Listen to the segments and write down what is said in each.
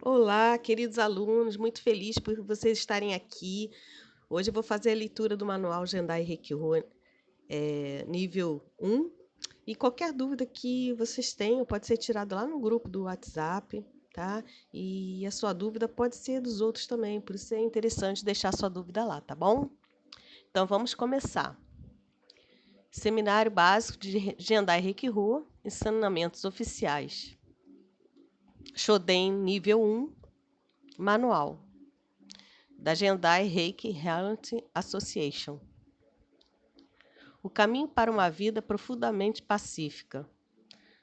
Olá, queridos alunos, muito feliz por vocês estarem aqui. Hoje eu vou fazer a leitura do manual Jendai Reikyo, é, nível 1. E qualquer dúvida que vocês tenham pode ser tirada lá no grupo do WhatsApp, tá? E a sua dúvida pode ser dos outros também, por isso é interessante deixar sua dúvida lá, tá bom? Então vamos começar. Seminário Básico de Jendai Reikyo, Ensinamentos Oficiais. Shoden nível 1, manual da Jendai Reiki Health Association. O caminho para uma vida profundamente pacífica.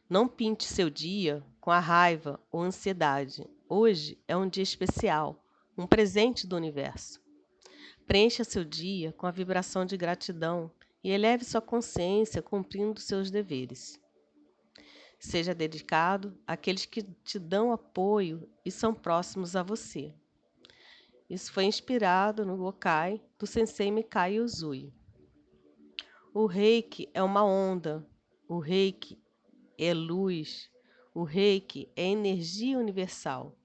Não pinte seu dia com a raiva ou ansiedade. Hoje é um dia especial, um presente do universo. Preencha seu dia com a vibração de gratidão e eleve sua consciência cumprindo seus deveres. Seja dedicado àqueles que te dão apoio e são próximos a você. Isso foi inspirado no Gokai do Sensei Mikai Uzui. O reiki é uma onda, o reiki é luz, o reiki é energia universal.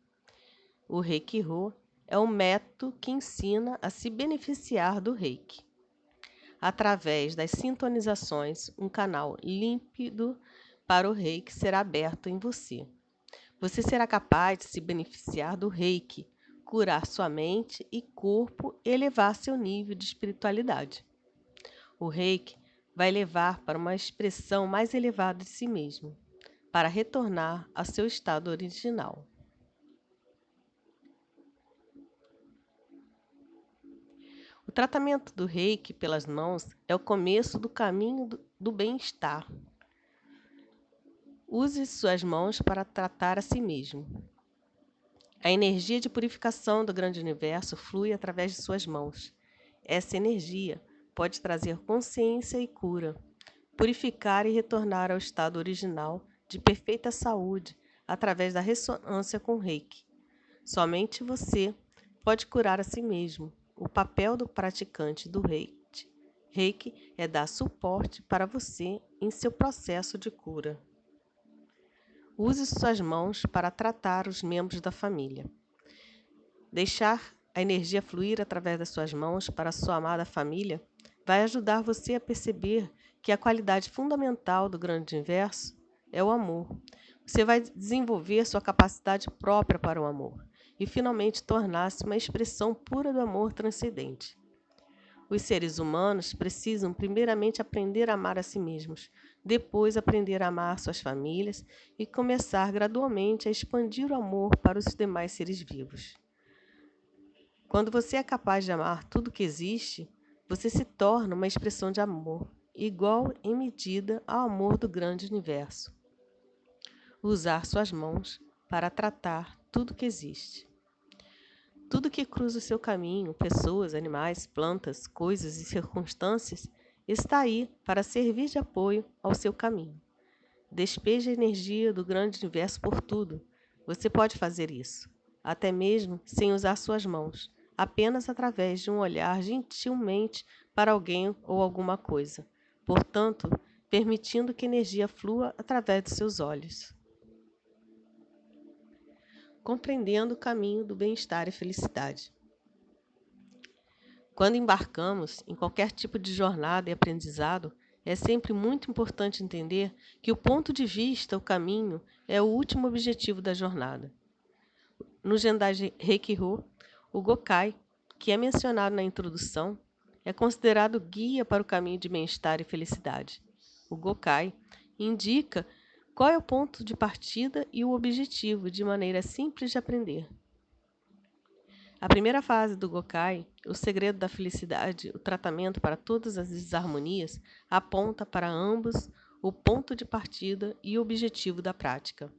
O reiki Ho é um método que ensina a se beneficiar do reiki. Através das sintonizações, um canal límpido para o reiki será aberto em você. Você será capaz de se beneficiar do reiki, curar sua mente e corpo e elevar seu nível de espiritualidade. O reiki vai levar para uma expressão mais elevada de si mesmo, para retornar ao seu estado original. O tratamento do reiki pelas mãos é o começo do caminho do, bem-estar Use suas mãos para tratar a si mesmo. A energia de purificação do grande universo flui através de suas mãos. Essa energia pode trazer consciência e cura, purificar e retornar ao estado original de perfeita saúde através da ressonância com o reiki. Somente você pode curar a si mesmo. O papel do praticante do reiki, reiki é dar suporte para você em seu processo de cura. Use suas mãos para tratar os membros da família. Deixar a energia fluir através das suas mãos para a sua amada família vai ajudar você a perceber que a qualidade fundamental do grande universo é o amor. Você vai desenvolver sua capacidade própria para o amor e finalmente tornar-se uma expressão pura do amor transcendente. Os seres humanos precisam primeiramente aprender a amar a si mesmos, depois aprender a amar suas famílias e começar gradualmente a expandir o amor para os demais seres vivos. Quando você é capaz de amar tudo que existe, você se torna uma expressão de amor, igual em medida ao amor do grande universo. Usar suas mãos para tratar tudo que existe. Tudo que cruza o seu caminho, pessoas, animais, plantas, coisas e circunstâncias, está aí para servir de apoio ao seu caminho. Despeje a energia do grande universo por tudo. Você pode fazer isso, até mesmo sem usar suas mãos, apenas através de um olhar gentilmente para alguém ou alguma coisa. Portanto, permitindo que energia flua através dos seus olhos compreendendo o caminho do bem-estar e felicidade. Quando embarcamos em qualquer tipo de jornada e aprendizado, é sempre muito importante entender que o ponto de vista, o caminho, é o último objetivo da jornada. No Jendai Reiki-Ho, o Gokai, que é mencionado na introdução, é considerado guia para o caminho de bem-estar e felicidade. O Gokai indica qual é o ponto de partida e o objetivo de maneira simples de aprender? A primeira fase do Gokai, o segredo da felicidade, o tratamento para todas as desarmonias, aponta para ambos o ponto de partida e o objetivo da prática.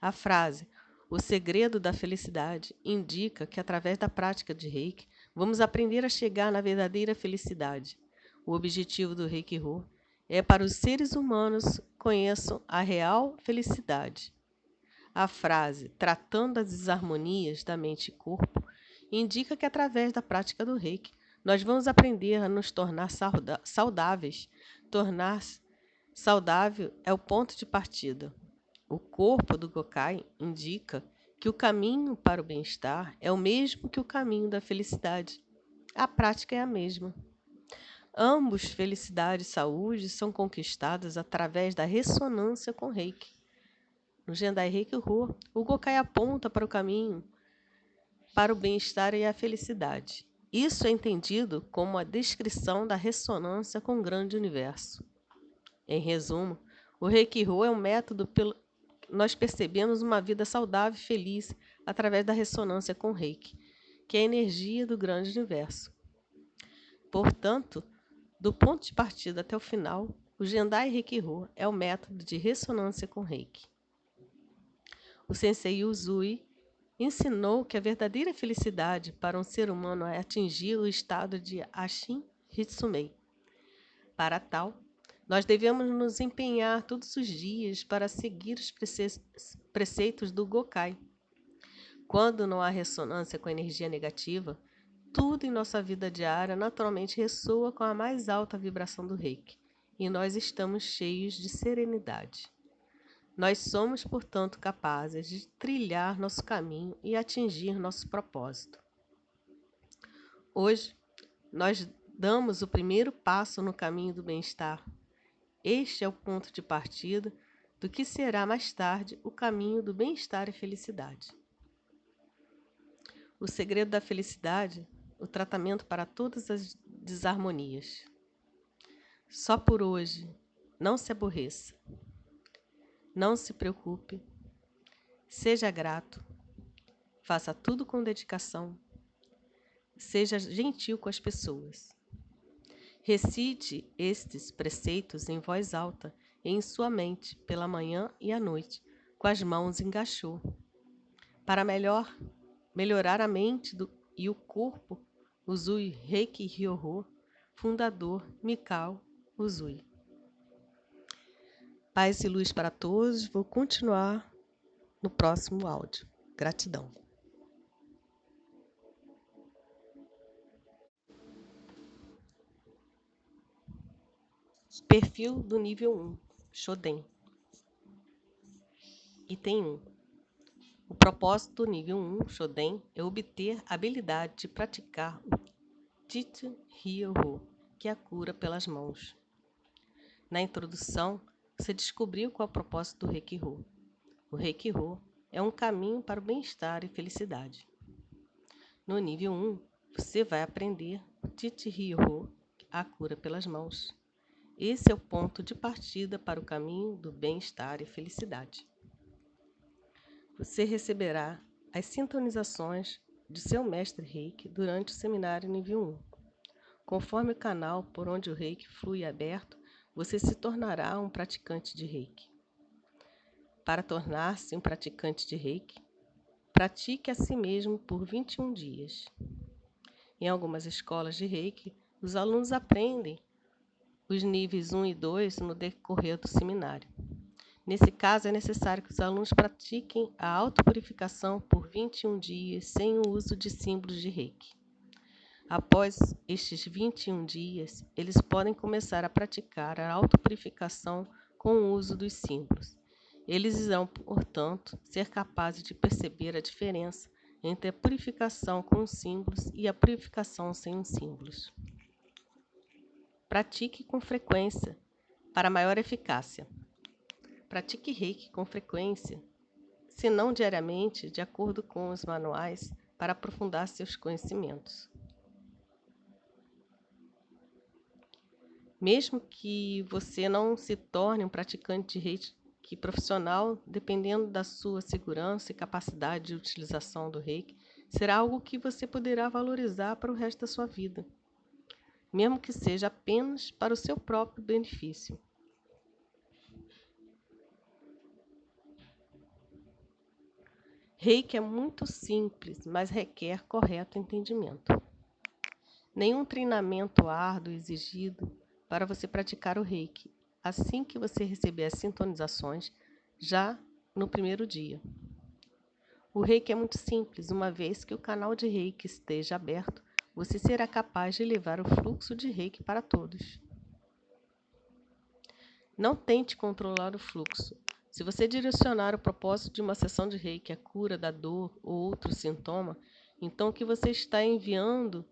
A frase o segredo da felicidade indica que, através da prática de reiki, vamos aprender a chegar na verdadeira felicidade. O objetivo do Reiki Ho é para os seres humanos conheçam a real felicidade. A frase tratando as desarmonias da mente e corpo indica que através da prática do reiki nós vamos aprender a nos tornar saudáveis. Tornar-se saudável é o ponto de partida. O corpo do Gokai indica que o caminho para o bem-estar é o mesmo que o caminho da felicidade. A prática é a mesma. Ambos, felicidade e saúde, são conquistadas através da ressonância com Reiki. No Jendai Reiki Rô, o Gokai aponta para o caminho para o bem-estar e a felicidade. Isso é entendido como a descrição da ressonância com o grande universo. Em resumo, o Reiki Rô é um método pelo nós percebemos uma vida saudável e feliz através da ressonância com o Reiki, que é a energia do grande universo. Portanto, do ponto de partida até o final, o Jendai Reiki-Rô é o método de ressonância com Reiki. O Sensei Uzui ensinou que a verdadeira felicidade para um ser humano é atingir o estado de Ashin Hitsumei. Para tal, nós devemos nos empenhar todos os dias para seguir os preceitos do Gokai. Quando não há ressonância com a energia negativa, tudo em nossa vida diária naturalmente ressoa com a mais alta vibração do reiki, e nós estamos cheios de serenidade. Nós somos, portanto, capazes de trilhar nosso caminho e atingir nosso propósito. Hoje, nós damos o primeiro passo no caminho do bem-estar, este é o ponto de partida do que será mais tarde o caminho do bem-estar e felicidade. O segredo da felicidade, o tratamento para todas as desarmonias. Só por hoje, não se aborreça. Não se preocupe. Seja grato. Faça tudo com dedicação. Seja gentil com as pessoas. Recite estes preceitos em voz alta em sua mente pela manhã e à noite, com as mãos em gachô. Para melhor melhorar a mente do, e o corpo, Uzui Reiki Ryoho, fundador Mikao Uzui. Paz e luz para todos. Vou continuar no próximo áudio. Gratidão. Perfil do nível 1, Shoden. Item 1. O propósito do nível 1, Shoden, é obter a habilidade de praticar o Tite Ryoho, que é a cura pelas mãos. Na introdução, você descobriu qual é o propósito do Reiki-Ho. O Reiki-Ho é um caminho para o bem-estar e felicidade. No nível 1, você vai aprender o Tite Ryoho, a cura pelas mãos. Esse é o ponto de partida para o caminho do bem-estar e felicidade. Você receberá as sintonizações de seu mestre Reiki durante o seminário nível 1. Conforme o canal por onde o Reiki flui aberto, você se tornará um praticante de Reiki. Para tornar-se um praticante de Reiki, pratique a si mesmo por 21 dias. Em algumas escolas de Reiki, os alunos aprendem os níveis 1 e 2 no decorrer do seminário. Nesse caso, é necessário que os alunos pratiquem a autopurificação por 21 dias sem o uso de símbolos de reiki. Após estes 21 dias, eles podem começar a praticar a autopurificação com o uso dos símbolos. Eles irão, portanto, ser capazes de perceber a diferença entre a purificação com os símbolos e a purificação sem os símbolos. Pratique com frequência para maior eficácia. Pratique reiki com frequência, se não diariamente, de acordo com os manuais, para aprofundar seus conhecimentos. Mesmo que você não se torne um praticante de reiki profissional, dependendo da sua segurança e capacidade de utilização do reiki, será algo que você poderá valorizar para o resto da sua vida mesmo que seja apenas para o seu próprio benefício. Reiki é muito simples, mas requer correto entendimento. Nenhum treinamento árduo exigido para você praticar o Reiki assim que você receber as sintonizações já no primeiro dia. O Reiki é muito simples, uma vez que o canal de Reiki esteja aberto você será capaz de levar o fluxo de reiki para todos. Não tente controlar o fluxo, Se você direcionar o propósito de uma sessão de reiki à cura da dor ou outro sintoma, então o que você está enviando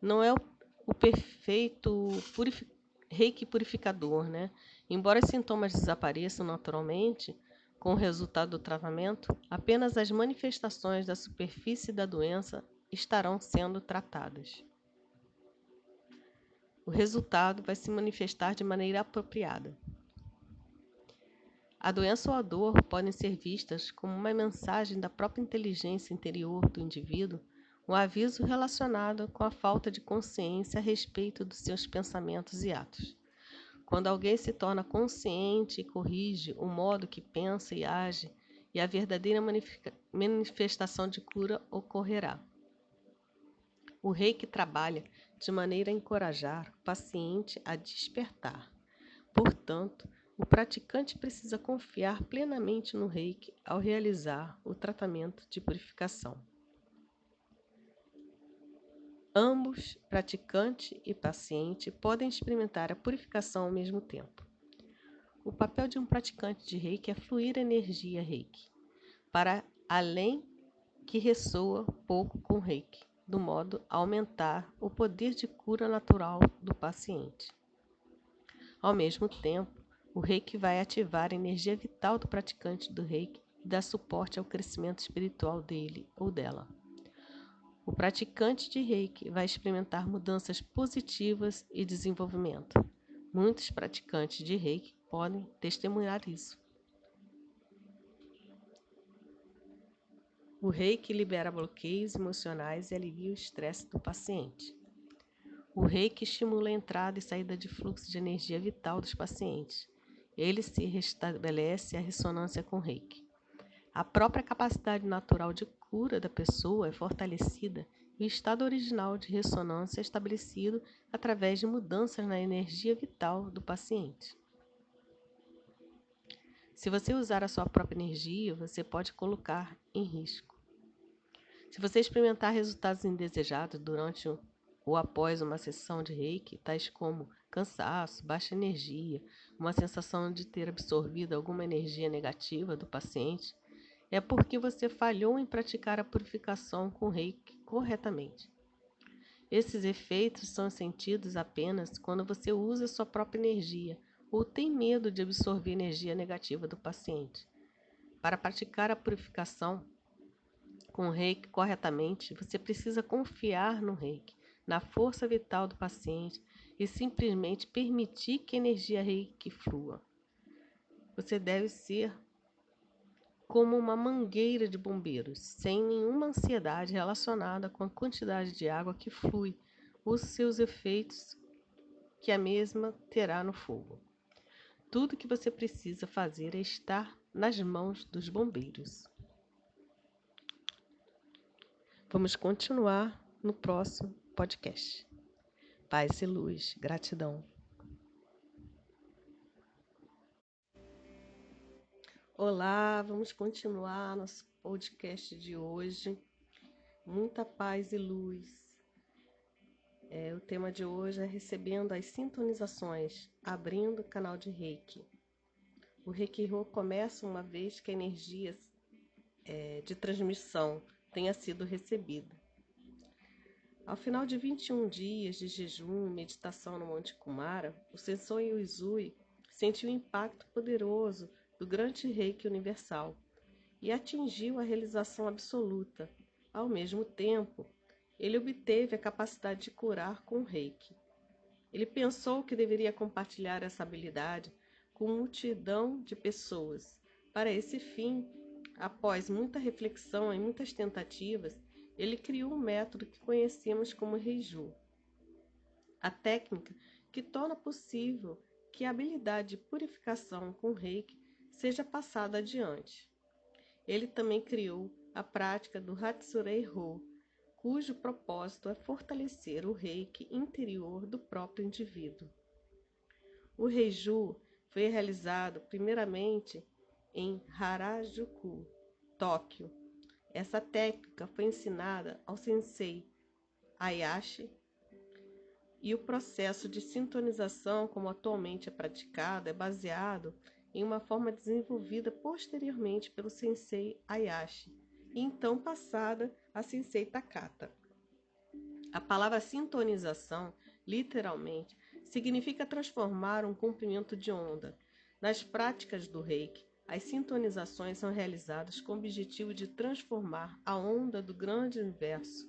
não é o, perfeito reiki purificador, né? Embora os sintomas desapareçam naturalmente com o resultado do tratamento, apenas as manifestações da superfície da doença estarão sendo tratadas. O resultado vai se manifestar de maneira apropriada. A doença ou a dor podem ser vistas como uma mensagem da própria inteligência interior do indivíduo, um aviso relacionado com a falta de consciência a respeito dos seus pensamentos e atos. Quando alguém se torna consciente e corrige o modo que pensa e age, e a verdadeira manifestação de cura ocorrerá. O rei que trabalha de maneira a encorajar o paciente a despertar. Portanto, o praticante precisa confiar plenamente no reiki ao realizar o tratamento de purificação. Ambos, praticante e paciente, podem experimentar a purificação ao mesmo tempo. O papel de um praticante de reiki é fluir a energia reiki para além que ressoa pouco com reiki, do modo a aumentar o poder de cura natural do paciente. Ao mesmo tempo, o reiki vai ativar a energia vital do praticante do reiki e dar suporte ao crescimento espiritual dele ou dela. O praticante de reiki vai experimentar mudanças positivas e desenvolvimento. Muitos praticantes de reiki podem testemunhar isso. O reiki libera bloqueios emocionais e alivia o estresse do paciente. O reiki estimula a entrada e saída de fluxo de energia vital dos pacientes ele se restabelece a ressonância com o reiki. A própria capacidade natural de cura da pessoa é fortalecida e o estado original de ressonância é estabelecido através de mudanças na energia vital do paciente. Se você usar a sua própria energia, você pode colocar em risco. Se você experimentar resultados indesejados durante ou após uma sessão de reiki, tais como cansaço, baixa energia, uma sensação de ter absorvido alguma energia negativa do paciente, é porque você falhou em praticar a purificação com reiki corretamente. Esses efeitos são sentidos apenas quando você usa sua própria energia ou tem medo de absorver energia negativa do paciente. Para praticar a purificação com reiki corretamente, você precisa confiar no reiki, na força vital do paciente e simplesmente permitir que a energia reiki flua. Você deve ser como uma mangueira de bombeiros, sem nenhuma ansiedade relacionada com a quantidade de água que flui, os seus efeitos que a mesma terá no fogo. Tudo que você precisa fazer é estar nas mãos dos bombeiros. Vamos continuar no próximo podcast. Paz e luz. Gratidão. Olá, vamos continuar nosso podcast de hoje. Muita paz e luz. É, o tema de hoje é recebendo as sintonizações, abrindo o canal de Reiki. O Reiki Ro começa uma vez que a energia é, de transmissão tenha sido recebida. Ao final de 21 dias de jejum e meditação no Monte Kumara, o Sensor Yuzui sentiu o impacto poderoso do grande reiki universal e atingiu a realização absoluta. Ao mesmo tempo, ele obteve a capacidade de curar com o reiki. Ele pensou que deveria compartilhar essa habilidade com multidão de pessoas. Para esse fim, após muita reflexão e muitas tentativas, ele criou um método que conhecemos como Reiju. A técnica que torna possível que a habilidade de purificação com reiki seja passada adiante. Ele também criou a prática do Hatsurei Ho, cujo propósito é fortalecer o reiki interior do próprio indivíduo. O Reiju foi realizado primeiramente em Harajuku, Tóquio, essa técnica foi ensinada ao sensei Ayashi e o processo de sintonização, como atualmente é praticado, é baseado em uma forma desenvolvida posteriormente pelo sensei Ayashi e então passada a sensei Takata. A palavra sintonização, literalmente, significa transformar um comprimento de onda. Nas práticas do reiki, as sintonizações são realizadas com o objetivo de transformar a onda do grande universo.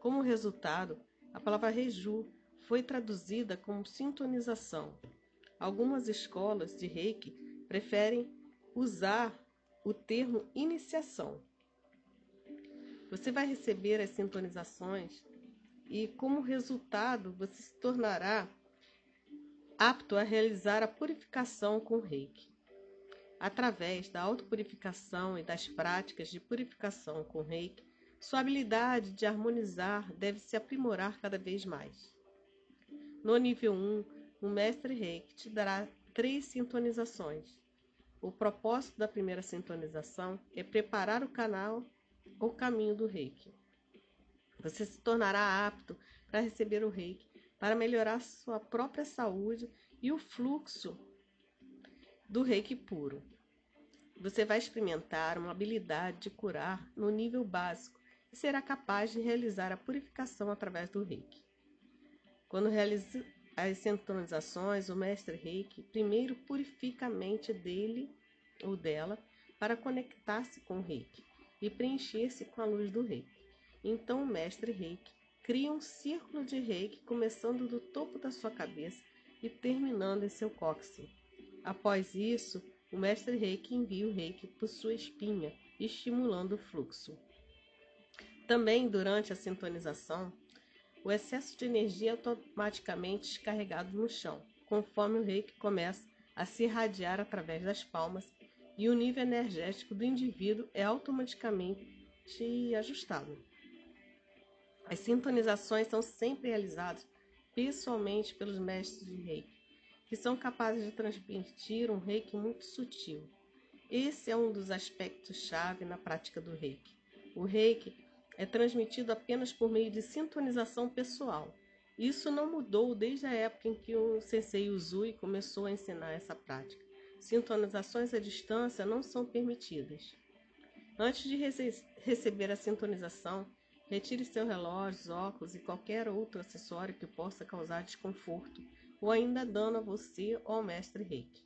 Como resultado, a palavra reju foi traduzida como sintonização. Algumas escolas de reiki preferem usar o termo iniciação. Você vai receber as sintonizações e, como resultado, você se tornará apto a realizar a purificação com reiki. Através da autopurificação e das práticas de purificação com reiki, sua habilidade de harmonizar deve se aprimorar cada vez mais. No nível 1, o mestre reiki te dará três sintonizações. O propósito da primeira sintonização é preparar o canal ou caminho do reiki. Você se tornará apto para receber o reiki para melhorar sua própria saúde e o fluxo do reiki puro. Você vai experimentar uma habilidade de curar no nível básico e será capaz de realizar a purificação através do reiki. Quando realiza as sintonizações, o mestre reiki primeiro purifica a mente dele ou dela para conectar-se com o reiki e preencher-se com a luz do reiki. Então o mestre reiki Cria um círculo de reiki começando do topo da sua cabeça e terminando em seu cóccix. Após isso, o mestre reiki envia o reiki por sua espinha, estimulando o fluxo. Também durante a sintonização, o excesso de energia é automaticamente descarregado no chão, conforme o reiki começa a se irradiar através das palmas e o nível energético do indivíduo é automaticamente ajustado. As sintonizações são sempre realizadas pessoalmente pelos mestres de reiki, que são capazes de transmitir um reiki muito sutil. Esse é um dos aspectos-chave na prática do reiki. O reiki é transmitido apenas por meio de sintonização pessoal. Isso não mudou desde a época em que o Sensei Uzui começou a ensinar essa prática. Sintonizações à distância não são permitidas. Antes de rece receber a sintonização, Retire seu relógio, óculos e qualquer outro acessório que possa causar desconforto ou ainda dano a você ou ao mestre Reiki.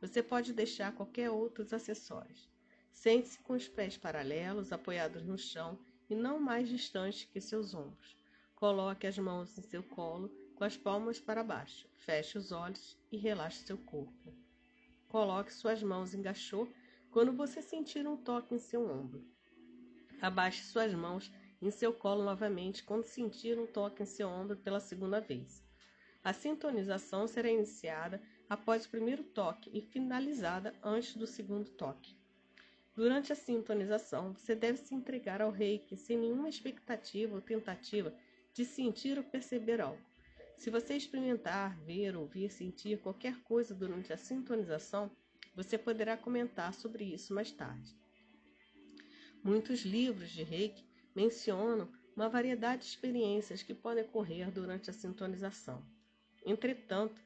Você pode deixar qualquer outros acessórios. Sente-se com os pés paralelos, apoiados no chão e não mais distante que seus ombros. Coloque as mãos em seu colo, com as palmas para baixo. Feche os olhos e relaxe seu corpo. Coloque suas mãos em gachô quando você sentir um toque em seu ombro. Abaixe suas mãos em seu colo novamente quando sentir um toque em seu ombro pela segunda vez. A sintonização será iniciada após o primeiro toque e finalizada antes do segundo toque. Durante a sintonização, você deve se entregar ao reiki sem nenhuma expectativa ou tentativa de sentir ou perceber algo. Se você experimentar, ver, ouvir, sentir qualquer coisa durante a sintonização, você poderá comentar sobre isso mais tarde. Muitos livros de reiki mencionam uma variedade de experiências que podem ocorrer durante a sintonização. Entretanto,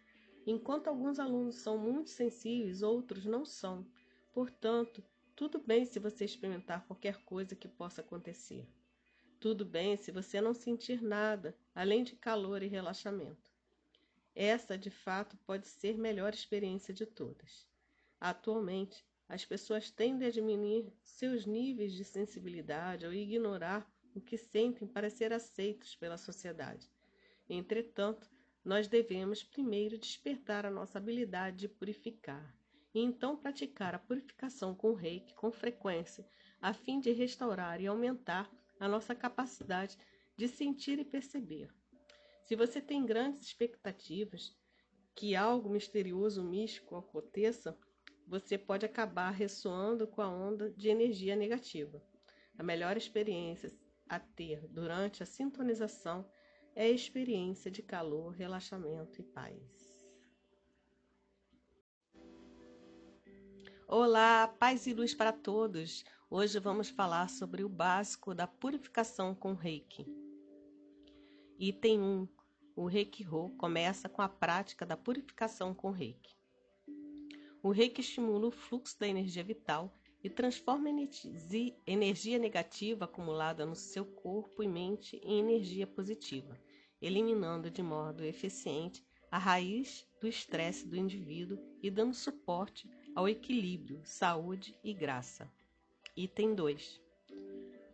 enquanto alguns alunos são muito sensíveis, outros não são. Portanto, tudo bem se você experimentar qualquer coisa que possa acontecer. Tudo bem se você não sentir nada, além de calor e relaxamento. Essa, de fato, pode ser a melhor experiência de todas. Atualmente, as pessoas tendem a diminuir seus níveis de sensibilidade ao ignorar o que sentem para ser aceitos pela sociedade. Entretanto, nós devemos primeiro despertar a nossa habilidade de purificar e então praticar a purificação com reiki com frequência, a fim de restaurar e aumentar a nossa capacidade de sentir e perceber. Se você tem grandes expectativas que algo misterioso, místico aconteça, você pode acabar ressoando com a onda de energia negativa. A melhor experiência a ter durante a sintonização é a experiência de calor, relaxamento e paz. Olá, paz e luz para todos! Hoje vamos falar sobre o básico da purificação com Reiki. Item 1. O Reiki Ho começa com a prática da purificação com Reiki. O reiki estimula o fluxo da energia vital e transforma energia negativa acumulada no seu corpo e mente em energia positiva, eliminando de modo eficiente a raiz do estresse do indivíduo e dando suporte ao equilíbrio, saúde e graça. Item 2.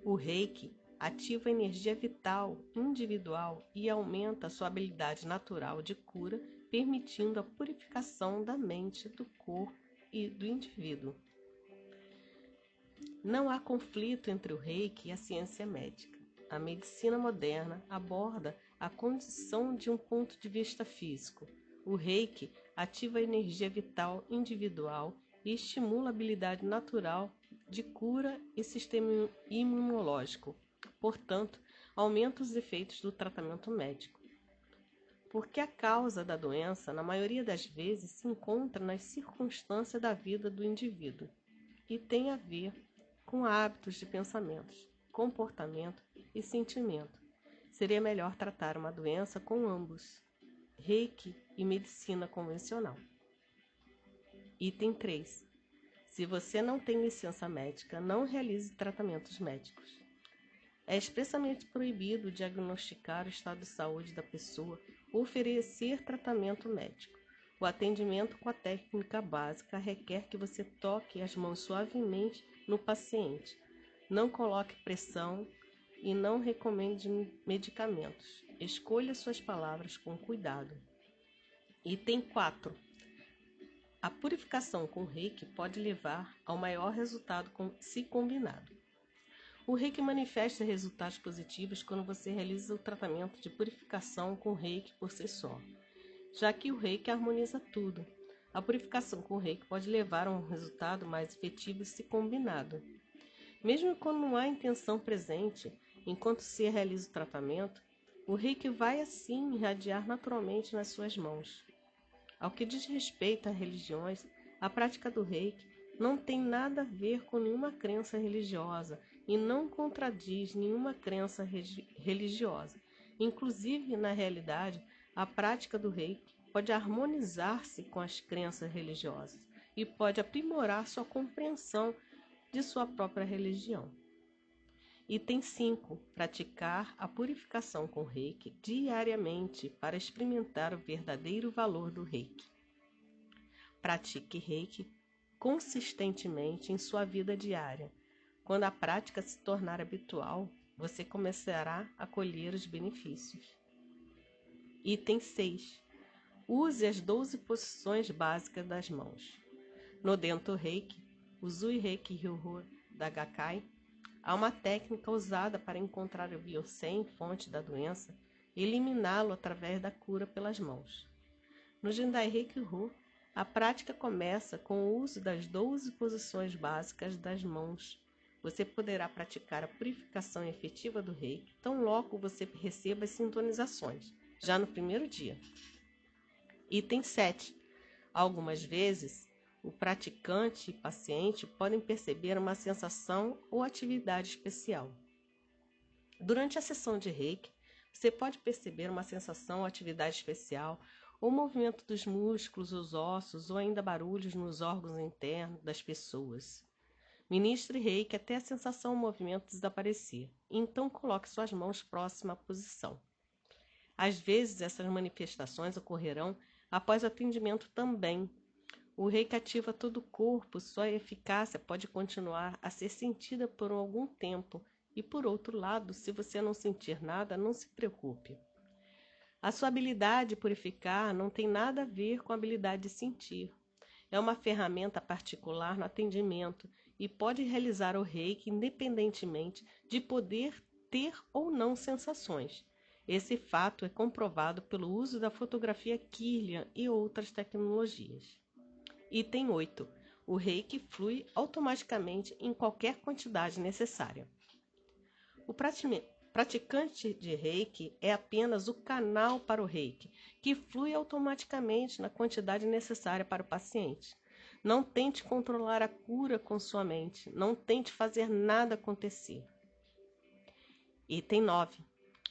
O reiki ativa a energia vital individual e aumenta sua habilidade natural de cura, permitindo a purificação da mente, do corpo e do indivíduo. Não há conflito entre o reiki e a ciência médica. A medicina moderna aborda a condição de um ponto de vista físico. O reiki ativa a energia vital individual e estimula a habilidade natural de cura e sistema imunológico. Portanto, aumenta os efeitos do tratamento médico. Porque a causa da doença, na maioria das vezes, se encontra nas circunstâncias da vida do indivíduo e tem a ver com hábitos de pensamentos, comportamento e sentimento. Seria melhor tratar uma doença com ambos, reiki e medicina convencional. Item 3. Se você não tem licença médica, não realize tratamentos médicos. É expressamente proibido diagnosticar o estado de saúde da pessoa ou oferecer tratamento médico. O atendimento com a técnica básica requer que você toque as mãos suavemente no paciente. Não coloque pressão e não recomende medicamentos. Escolha suas palavras com cuidado. Item 4. A purificação com reiki pode levar ao maior resultado se combinado. O reiki manifesta resultados positivos quando você realiza o tratamento de purificação com reiki por si só, já que o reiki harmoniza tudo, a purificação com reiki pode levar a um resultado mais efetivo se combinado. Mesmo quando não há intenção presente, enquanto se realiza o tratamento, o reiki vai assim irradiar naturalmente nas suas mãos. Ao que diz respeito a religiões, a prática do reiki não tem nada a ver com nenhuma crença religiosa e não contradiz nenhuma crença religiosa. Inclusive, na realidade, a prática do reiki pode harmonizar-se com as crenças religiosas e pode aprimorar sua compreensão de sua própria religião. Item 5. Praticar a purificação com reiki diariamente para experimentar o verdadeiro valor do reiki. Pratique reiki consistentemente em sua vida diária. Quando a prática se tornar habitual, você começará a colher os benefícios. Item 6. Use as 12 posições básicas das mãos. No Dento Reiki, o Zui Reiki Ryoho da Gakkai, há uma técnica usada para encontrar o biocem, fonte da doença, e eliminá-lo através da cura pelas mãos. No Jindai Reiki Ryo, a prática começa com o uso das 12 posições básicas das mãos. Você poderá praticar a purificação efetiva do reiki tão logo você receba as sintonizações, já no primeiro dia. Item 7. Algumas vezes, o praticante e paciente podem perceber uma sensação ou atividade especial. Durante a sessão de reiki, você pode perceber uma sensação ou atividade especial, ou movimento dos músculos, os ossos, ou ainda barulhos nos órgãos internos das pessoas. Ministre reiki até a sensação ou movimento desaparecer. Então coloque suas mãos próxima à posição. Às vezes, essas manifestações ocorrerão Após o atendimento também, o reiki ativa todo o corpo, sua eficácia pode continuar a ser sentida por algum tempo. E por outro lado, se você não sentir nada, não se preocupe. A sua habilidade de purificar não tem nada a ver com a habilidade de sentir. É uma ferramenta particular no atendimento e pode realizar o reiki independentemente de poder ter ou não sensações. Esse fato é comprovado pelo uso da fotografia Kirlian e outras tecnologias. Item 8. O reiki flui automaticamente em qualquer quantidade necessária. O praticante de reiki é apenas o canal para o reiki, que flui automaticamente na quantidade necessária para o paciente. Não tente controlar a cura com sua mente, não tente fazer nada acontecer. Item 9.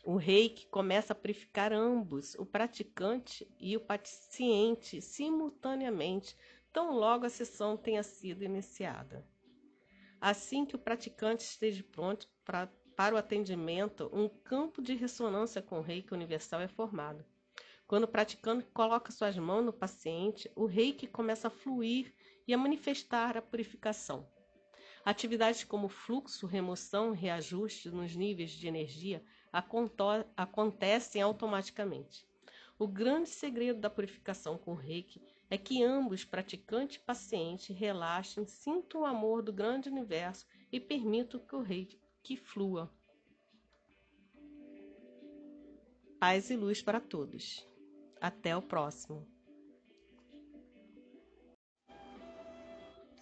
O reiki começa a purificar ambos, o praticante e o paciente, simultaneamente, tão logo a sessão tenha sido iniciada. Assim que o praticante esteja pronto pra, para o atendimento, um campo de ressonância com reiki universal é formado. Quando o praticante coloca suas mãos no paciente, o reiki começa a fluir e a manifestar a purificação. Atividades como fluxo, remoção, reajuste nos níveis de energia acontecem automaticamente. O grande segredo da purificação com reiki é que ambos, praticante e paciente, relaxem, sintam o amor do grande universo e permitam que o reiki flua. Paz e luz para todos. Até o próximo.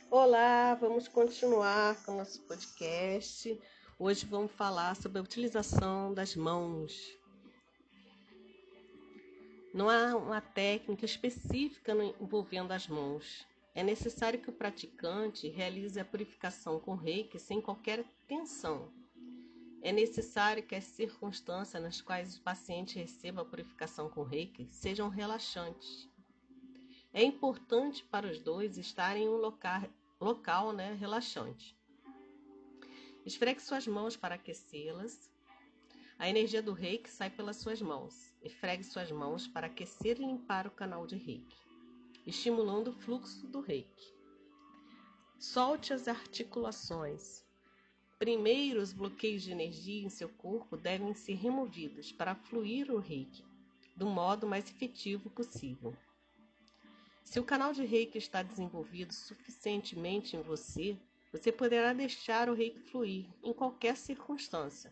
Olá, vamos continuar com o nosso podcast. Hoje vamos falar sobre a utilização das mãos não há uma técnica específica envolvendo as mãos. É necessário que o praticante realize a purificação com reiki sem qualquer tensão. É necessário que as circunstâncias nas quais o paciente receba a purificação com reiki sejam relaxantes. É importante para os dois estarem em um local, local né, relaxante. Esfregue suas mãos para aquecê-las a energia do reiki sai pelas suas mãos. Esfregue suas mãos para aquecer e limpar o canal de reiki, estimulando o fluxo do reiki. Solte as articulações. Primeiro, os bloqueios de energia em seu corpo devem ser removidos para fluir o reiki do modo mais efetivo possível. Se o canal de reiki está desenvolvido suficientemente em você, você poderá deixar o reiki fluir em qualquer circunstância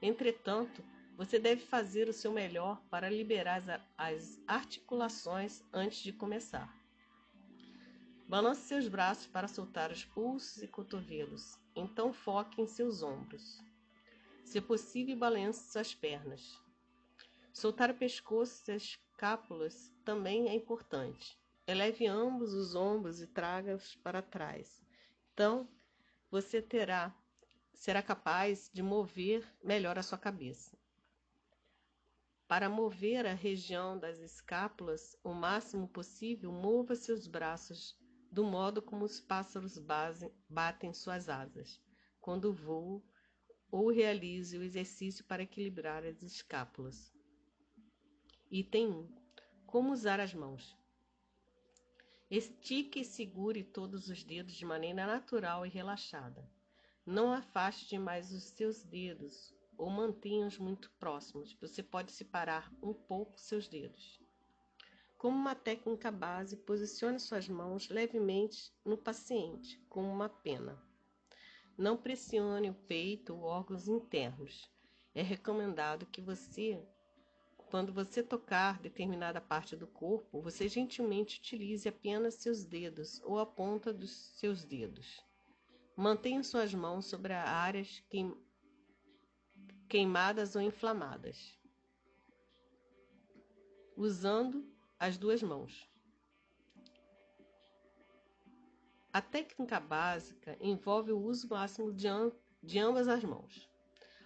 Entretanto, você deve fazer o seu melhor para liberar as articulações antes de começar. Balance seus braços para soltar os pulsos e cotovelos. Então foque em seus ombros. Se possível, balance suas pernas. Soltar o pescoço e as escápulas também é importante. Eleve ambos os ombros e traga-os para trás. Então, você terá será capaz de mover melhor a sua cabeça. Para mover a região das escápulas o máximo possível, mova seus braços do modo como os pássaros batem suas asas quando voam ou realize o exercício para equilibrar as escápulas. Item 1. Como usar as mãos? Estique e segure todos os dedos de maneira natural e relaxada. Não afaste demais os seus dedos ou mantenha-os muito próximos. Você pode separar um pouco seus dedos. Como uma técnica base, posicione suas mãos levemente no paciente, como uma pena. Não pressione o peito ou órgãos internos. É recomendado que você, quando você tocar determinada parte do corpo, você gentilmente utilize apenas seus dedos ou a ponta dos seus dedos. Mantenha suas mãos sobre áreas queimadas ou inflamadas, usando as duas mãos. A técnica básica envolve o uso máximo de, de ambas as mãos.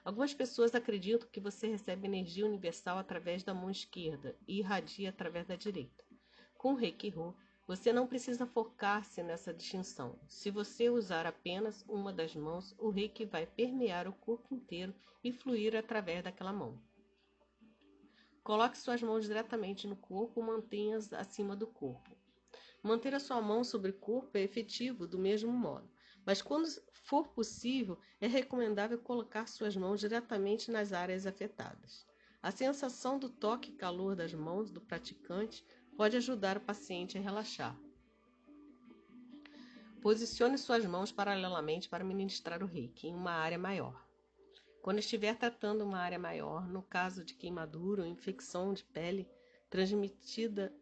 Algumas pessoas acreditam que você recebe energia universal através da mão esquerda e irradia através da direita. Com o Reiki você não precisa focar-se nessa distinção. Se você usar apenas uma das mãos, o reiki vai permear o corpo inteiro e fluir através daquela mão. Coloque suas mãos diretamente no corpo, mantenha-as acima do corpo. Manter a sua mão sobre o corpo é efetivo do mesmo modo, mas quando for possível, é recomendável colocar suas mãos diretamente nas áreas afetadas. A sensação do toque e calor das mãos do praticante pode ajudar o paciente a relaxar. Posicione suas mãos paralelamente para ministrar o reiki em uma área maior. Quando estiver tratando uma área maior, no caso de queimadura ou infecção de pele, transmitida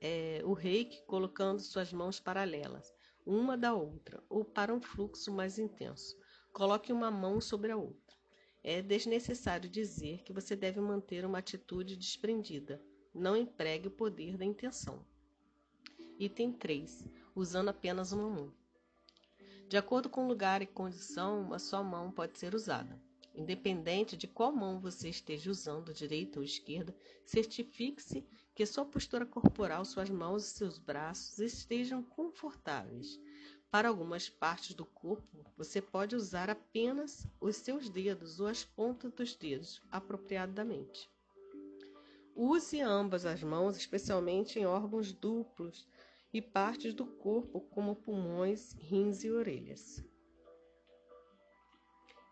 é, o reiki colocando suas mãos paralelas, uma da outra, ou para um fluxo mais intenso. Coloque uma mão sobre a outra. É desnecessário dizer que você deve manter uma atitude desprendida não empregue o poder da intenção. Item 3. Usando apenas uma mão. De acordo com o lugar e condição, uma só mão pode ser usada. Independente de qual mão você esteja usando, direita ou esquerda, certifique-se que sua postura corporal, suas mãos e seus braços estejam confortáveis. Para algumas partes do corpo, você pode usar apenas os seus dedos ou as pontas dos dedos apropriadamente. Use ambas as mãos, especialmente em órgãos duplos e partes do corpo, como pulmões, rins e orelhas.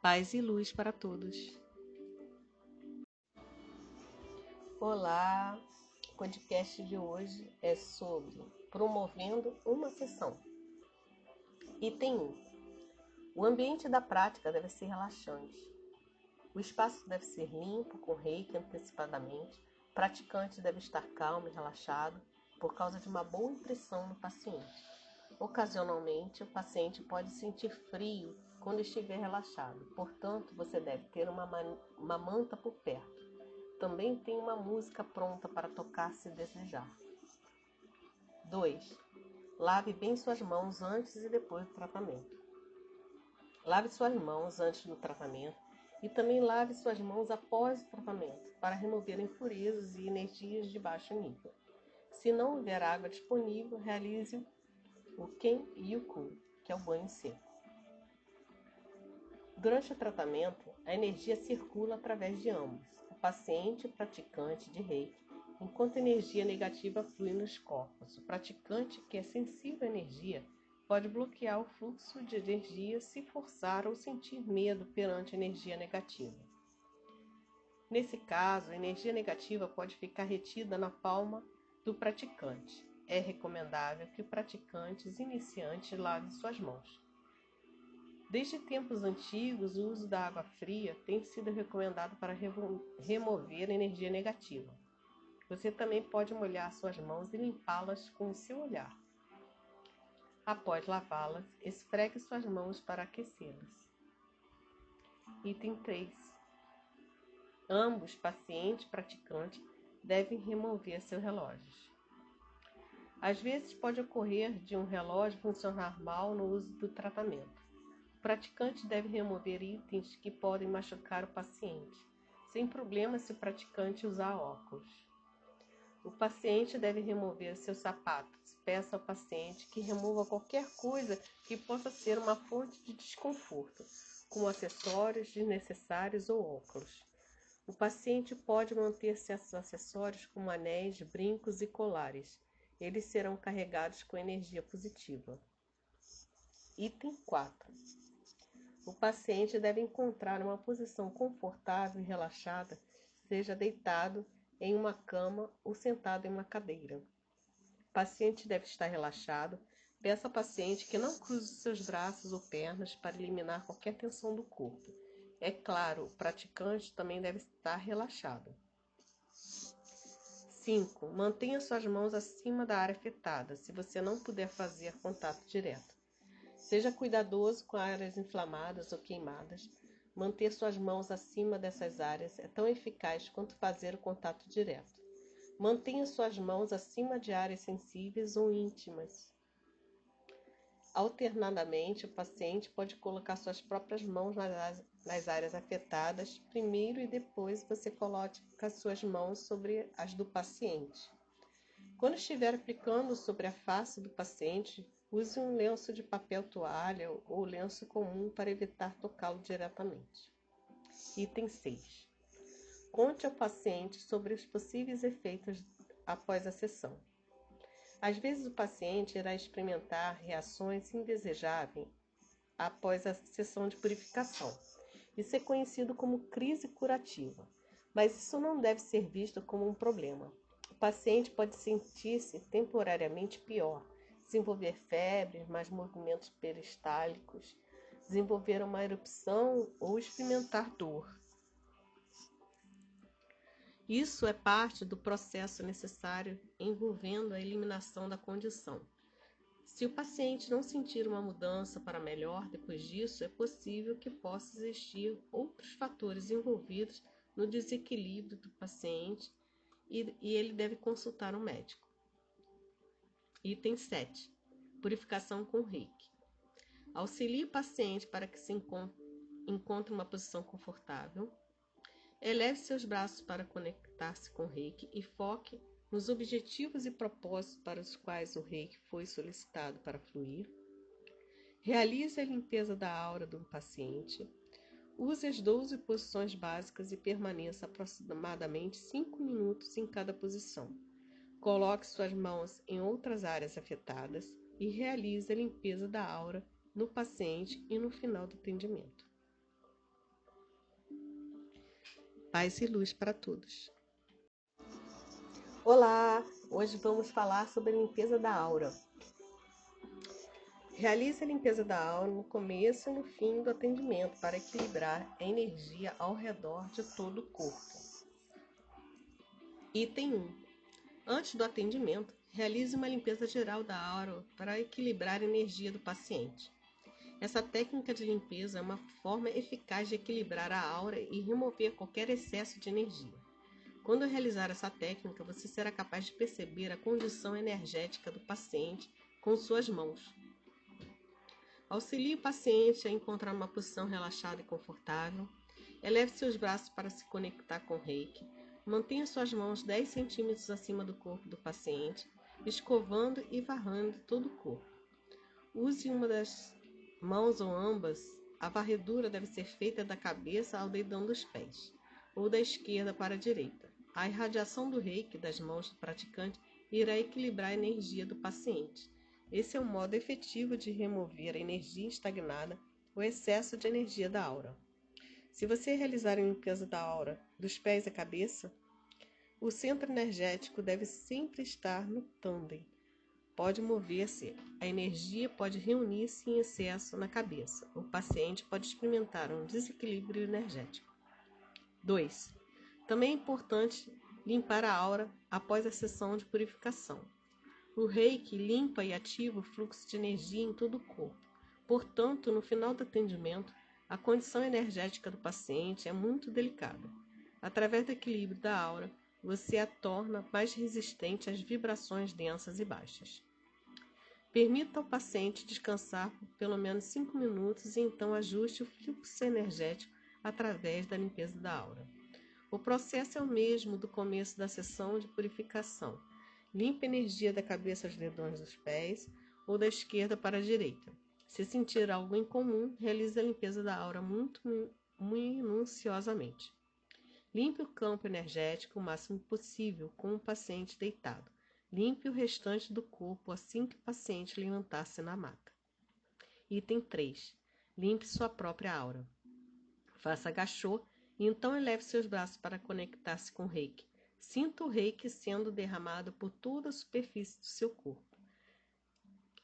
Paz e luz para todos. Olá, o podcast de hoje é sobre promovendo uma sessão. Item 1. O ambiente da prática deve ser relaxante. O espaço deve ser limpo, com reiki antecipadamente. O praticante deve estar calmo e relaxado por causa de uma boa impressão no paciente. Ocasionalmente, o paciente pode sentir frio quando estiver relaxado, portanto, você deve ter uma, uma manta por perto. Também tem uma música pronta para tocar se desejar. 2. Lave bem suas mãos antes e depois do tratamento. Lave suas mãos antes do tratamento e também lave suas mãos após o tratamento para remover impurezas e energias de baixo nível. Se não houver água disponível, realize o Ken e o Ku, que é o banho seco. Durante o tratamento, a energia circula através de ambos, o paciente e o praticante de reiki enquanto energia negativa flui nos corpos. O praticante que é sensível à energia pode bloquear o fluxo de energia se forçar ou sentir medo perante energia negativa. Nesse caso, a energia negativa pode ficar retida na palma do praticante. É recomendável que praticantes iniciantes lavem suas mãos. Desde tempos antigos, o uso da água fria tem sido recomendado para remover energia negativa. Você também pode molhar suas mãos e limpá-las com o seu olhar. Após lavá-las, esfregue suas mãos para aquecê-las. Item 3. Ambos, paciente e praticante, devem remover seus relógios. Às vezes pode ocorrer de um relógio funcionar mal no uso do tratamento. O praticante deve remover itens que podem machucar o paciente, sem problema se o praticante usar óculos. O paciente deve remover seus sapatos. Peça ao paciente que remova qualquer coisa que possa ser uma fonte de desconforto, como acessórios desnecessários ou óculos. O paciente pode manter certos acessórios como anéis, brincos e colares. Eles serão carregados com energia positiva. Item 4. O paciente deve encontrar uma posição confortável e relaxada, seja deitado em uma cama ou sentado em uma cadeira. O paciente deve estar relaxado. Peça ao paciente que não cruze seus braços ou pernas para eliminar qualquer tensão do corpo. É claro, o praticante também deve estar relaxado. 5. Mantenha suas mãos acima da área afetada, se você não puder fazer contato direto. Seja cuidadoso com áreas inflamadas ou queimadas. Manter suas mãos acima dessas áreas é tão eficaz quanto fazer o contato direto. Mantenha suas mãos acima de áreas sensíveis ou íntimas. Alternadamente, o paciente pode colocar suas próprias mãos nas áreas afetadas primeiro e depois você coloca suas mãos sobre as do paciente. Quando estiver aplicando sobre a face do paciente, Use um lenço de papel toalha ou lenço comum para evitar tocá-lo diretamente. Item 6. Conte ao paciente sobre os possíveis efeitos após a sessão. Às vezes o paciente irá experimentar reações indesejáveis após a sessão de purificação. Isso é conhecido como crise curativa, mas isso não deve ser visto como um problema. O paciente pode sentir-se temporariamente pior desenvolver febre, mais movimentos peristálticos, desenvolver uma erupção ou experimentar dor. Isso é parte do processo necessário envolvendo a eliminação da condição. Se o paciente não sentir uma mudança para melhor depois disso, é possível que possa existir outros fatores envolvidos no desequilíbrio do paciente e, e ele deve consultar um médico. Item 7. Purificação com reiki. Auxilie o paciente para que se encontre uma posição confortável. Eleve seus braços para conectar-se com o reiki e foque nos objetivos e propósitos para os quais o reiki foi solicitado para fluir. Realize a limpeza da aura do paciente. Use as 12 posições básicas e permaneça aproximadamente 5 minutos em cada posição. Coloque suas mãos em outras áreas afetadas e realize a limpeza da aura no paciente e no final do atendimento. Paz e luz para todos. Olá! Hoje vamos falar sobre a limpeza da aura. Realize a limpeza da aura no começo e no fim do atendimento para equilibrar a energia ao redor de todo o corpo. Item 1. Antes do atendimento, realize uma limpeza geral da aura para equilibrar a energia do paciente. Essa técnica de limpeza é uma forma eficaz de equilibrar a aura e remover qualquer excesso de energia. Quando realizar essa técnica, você será capaz de perceber a condição energética do paciente com suas mãos. Auxilie o paciente a encontrar uma posição relaxada e confortável. Eleve seus braços para se conectar com o reiki. Mantenha suas mãos 10 centímetros acima do corpo do paciente, escovando e varrando todo o corpo. Use uma das mãos ou ambas. A varredura deve ser feita da cabeça ao dedão dos pés, ou da esquerda para a direita. A irradiação do reiki das mãos do praticante irá equilibrar a energia do paciente esse é um modo efetivo de remover a energia estagnada, o excesso de energia da aura. Se você realizar a limpeza da aura dos pés à cabeça, o centro energético deve sempre estar no tândem. Pode mover-se, a energia pode reunir-se em excesso na cabeça. O paciente pode experimentar um desequilíbrio energético. 2. Também é importante limpar a aura após a sessão de purificação. O reiki limpa e ativa o fluxo de energia em todo o corpo. Portanto, no final do atendimento, a condição energética do paciente é muito delicada. Através do equilíbrio da aura, você a torna mais resistente às vibrações densas e baixas. Permita ao paciente descansar por pelo menos 5 minutos e então ajuste o fluxo energético através da limpeza da aura. O processo é o mesmo do começo da sessão de purificação Limpe a energia da cabeça aos dedões dos pés ou da esquerda para a direita. Se sentir algo incomum, realize a limpeza da aura muito minuciosamente. Limpe o campo energético o máximo possível com o paciente deitado. Limpe o restante do corpo assim que o paciente levantar-se na maca. Item 3. Limpe sua própria aura. Faça agachô e então eleve seus braços para conectar-se com o reiki. Sinta o reiki sendo derramado por toda a superfície do seu corpo.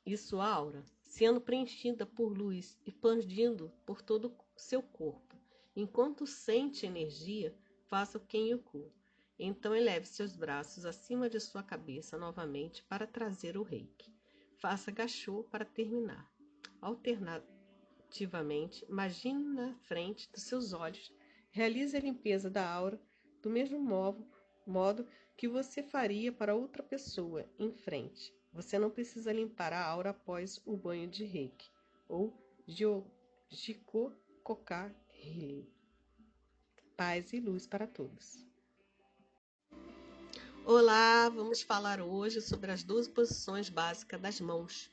E sua aura sendo preenchida por luz, expandindo por todo o seu corpo. Enquanto sente energia, faça o Kenyoku. Então eleve seus braços acima de sua cabeça novamente para trazer o reiki. Faça gachô para terminar. Alternativamente, imagine na frente dos seus olhos, realize a limpeza da aura do mesmo modo modo que você faria para outra pessoa em frente. Você não precisa limpar a aura após o banho de reiki ou Jikokoka Healing. Paz e luz para todos. Olá, vamos falar hoje sobre as 12 posições básicas das mãos.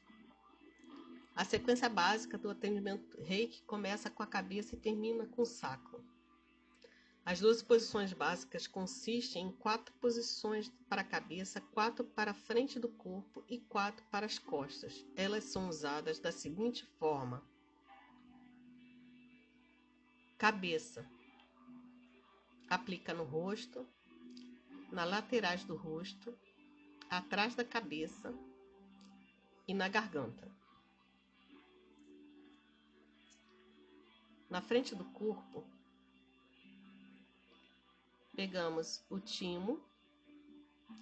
A sequência básica do atendimento reiki começa com a cabeça e termina com o sacro. As duas posições básicas consistem em quatro posições para a cabeça, quatro para a frente do corpo e quatro para as costas. Elas são usadas da seguinte forma: cabeça. Aplica no rosto, na laterais do rosto, atrás da cabeça e na garganta. Na frente do corpo, Pegamos o timo,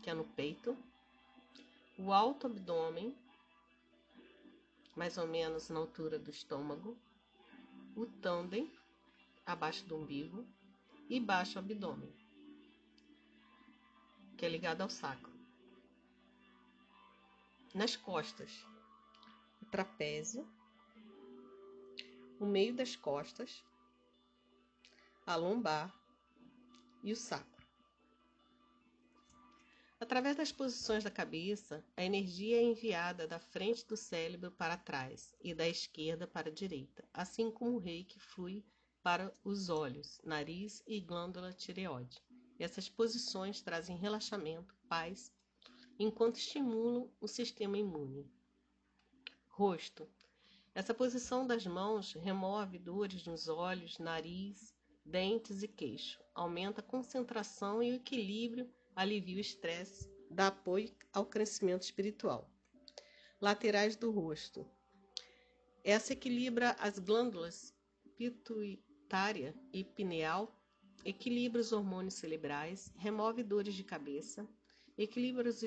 que é no peito, o alto abdômen, mais ou menos na altura do estômago, o tândem, abaixo do umbigo, e baixo abdômen, que é ligado ao sacro. Nas costas, o trapézio, o meio das costas, a lombar e o sacro. Através das posições da cabeça, a energia é enviada da frente do cérebro para trás e da esquerda para a direita, assim como o reiki flui para os olhos, nariz e glândula tireoide. Essas posições trazem relaxamento, paz, enquanto estimulam o sistema imune. Rosto. Essa posição das mãos remove dores nos olhos, nariz, dentes e queixo, aumenta a concentração e o equilíbrio alivia o estresse, dá apoio ao crescimento espiritual. Laterais do rosto. Essa equilibra as glândulas pituitária e pineal, equilibra os hormônios cerebrais, remove dores de cabeça, equilibra os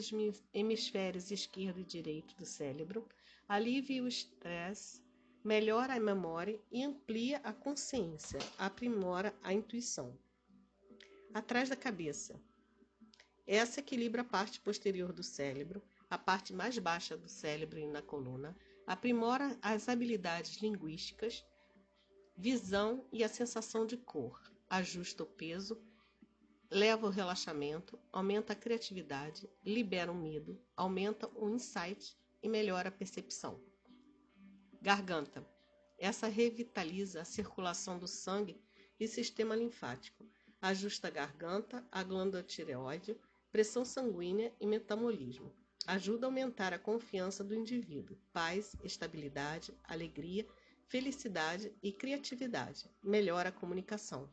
hemisférios esquerdo e direito do cérebro, alivia o estresse, melhora a memória e amplia a consciência, aprimora a intuição. Atrás da cabeça, essa equilibra a parte posterior do cérebro, a parte mais baixa do cérebro e na coluna, aprimora as habilidades linguísticas, visão e a sensação de cor, ajusta o peso, leva o relaxamento, aumenta a criatividade, libera o medo, aumenta o insight e melhora a percepção. Garganta. Essa revitaliza a circulação do sangue e sistema linfático, ajusta a garganta, a glândula tireoide, pressão sanguínea e metabolismo. Ajuda a aumentar a confiança do indivíduo, paz, estabilidade, alegria, felicidade e criatividade. Melhora a comunicação.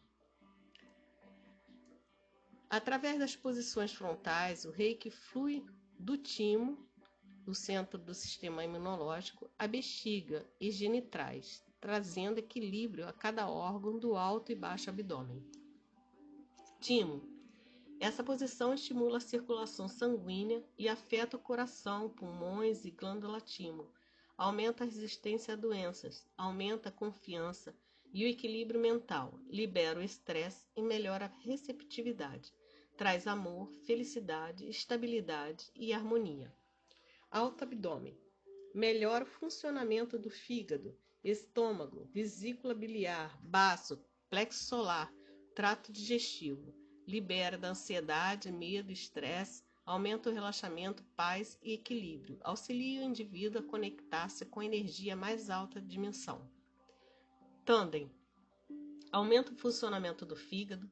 Através das posições frontais, o reiki flui do timo, do centro do sistema imunológico, à bexiga e genitrais, trazendo equilíbrio a cada órgão do alto e baixo abdômen. Timo essa posição estimula a circulação sanguínea e afeta o coração, pulmões e glândula timo. Aumenta a resistência a doenças, aumenta a confiança e o equilíbrio mental, libera o estresse e melhora a receptividade. Traz amor, felicidade, estabilidade e harmonia. Alto abdômen. Melhora o funcionamento do fígado, estômago, vesícula biliar, baço, plexo solar, trato digestivo libera da ansiedade, medo, estresse, aumenta o relaxamento, paz e equilíbrio, auxilia o indivíduo a conectar-se com a energia mais alta dimensão. Tandem aumenta o funcionamento do fígado,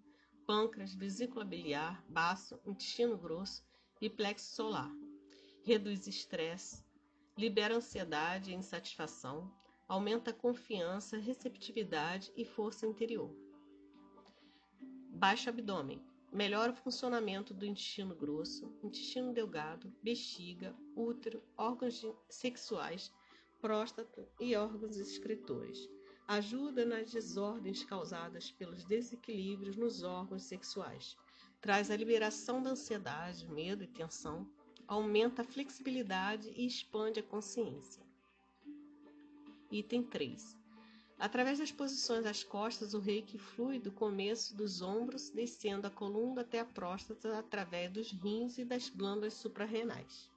pâncreas, vesícula biliar, baço, intestino grosso e plexo solar. Reduz estresse, libera ansiedade e insatisfação, aumenta a confiança, receptividade e força interior. Baixo abdômen. Melhora o funcionamento do intestino grosso, intestino delgado, bexiga, útero, órgãos sexuais, próstata e órgãos excretores. Ajuda nas desordens causadas pelos desequilíbrios nos órgãos sexuais. Traz a liberação da ansiedade, medo e tensão. Aumenta a flexibilidade e expande a consciência. Item 3 Através das posições das costas, o reiki flui do começo dos ombros, descendo a coluna até a próstata através dos rins e das glândulas suprarrenais.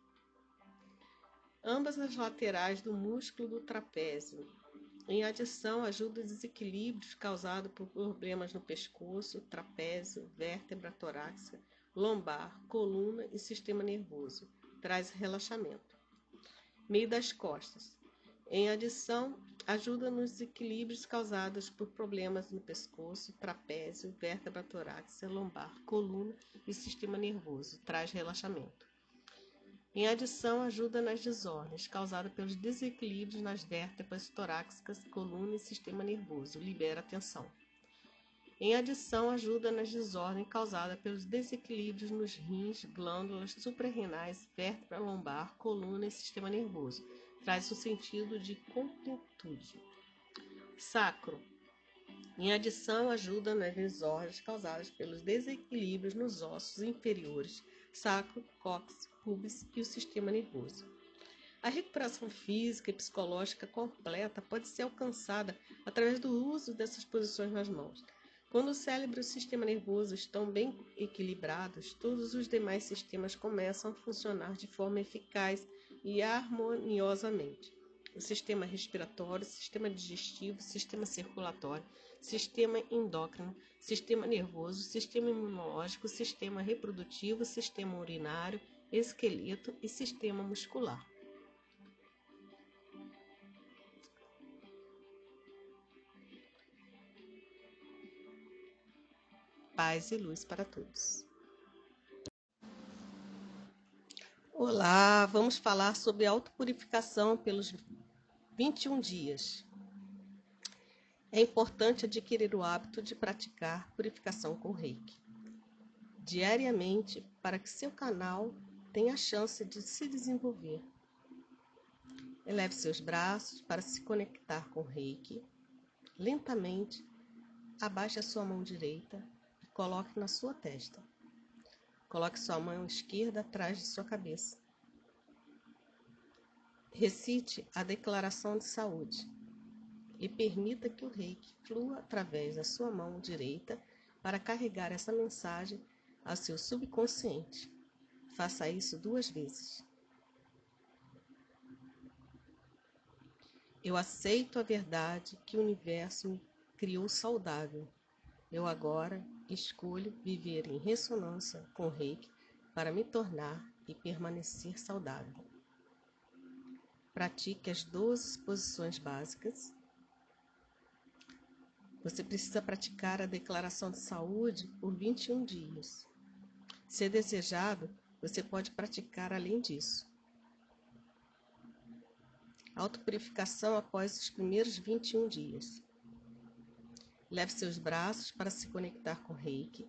Ambas as laterais do músculo do trapézio. Em adição, ajuda os desequilíbrios causados por problemas no pescoço, trapézio, vértebra torácica, lombar, coluna e sistema nervoso. Traz relaxamento. Meio das costas. Em adição, ajuda nos equilíbrios causados por problemas no pescoço, trapézio, vértebra torácica, lombar, coluna e sistema nervoso. Traz relaxamento. Em adição, ajuda nas desordens causadas pelos desequilíbrios nas vértebras torácicas, coluna e sistema nervoso. Libera tensão. Em adição, ajuda nas desordens causadas pelos desequilíbrios nos rins, glândulas suprarrenais, vértebra lombar, coluna e sistema nervoso traz o sentido de completude. Sacro. Em adição, ajuda nas desordens causadas pelos desequilíbrios nos ossos inferiores, sacro, cóccix, pubis e o sistema nervoso. A recuperação física e psicológica completa pode ser alcançada através do uso dessas posições nas mãos. Quando o cérebro e o sistema nervoso estão bem equilibrados, todos os demais sistemas começam a funcionar de forma eficaz e harmoniosamente. O sistema respiratório, sistema digestivo, sistema circulatório, sistema endócrino, sistema nervoso, sistema imunológico, sistema reprodutivo, sistema urinário, esqueleto e sistema muscular. Paz e luz para todos. Olá, vamos falar sobre autopurificação pelos 21 dias. É importante adquirir o hábito de praticar purificação com reiki diariamente para que seu canal tenha a chance de se desenvolver. Eleve seus braços para se conectar com reiki. Lentamente, abaixe a sua mão direita e coloque na sua testa. Coloque sua mão esquerda atrás de sua cabeça. Recite a declaração de saúde e permita que o reiki flua através da sua mão direita para carregar essa mensagem ao seu subconsciente. Faça isso duas vezes. Eu aceito a verdade que o universo me criou saudável. Eu agora escolho viver em ressonância com o reiki para me tornar e permanecer saudável. Pratique as 12 posições básicas. Você precisa praticar a declaração de saúde por 21 dias. Se desejado, você pode praticar além disso. Autopurificação após os primeiros 21 dias. Leve seus braços para se conectar com Reiki.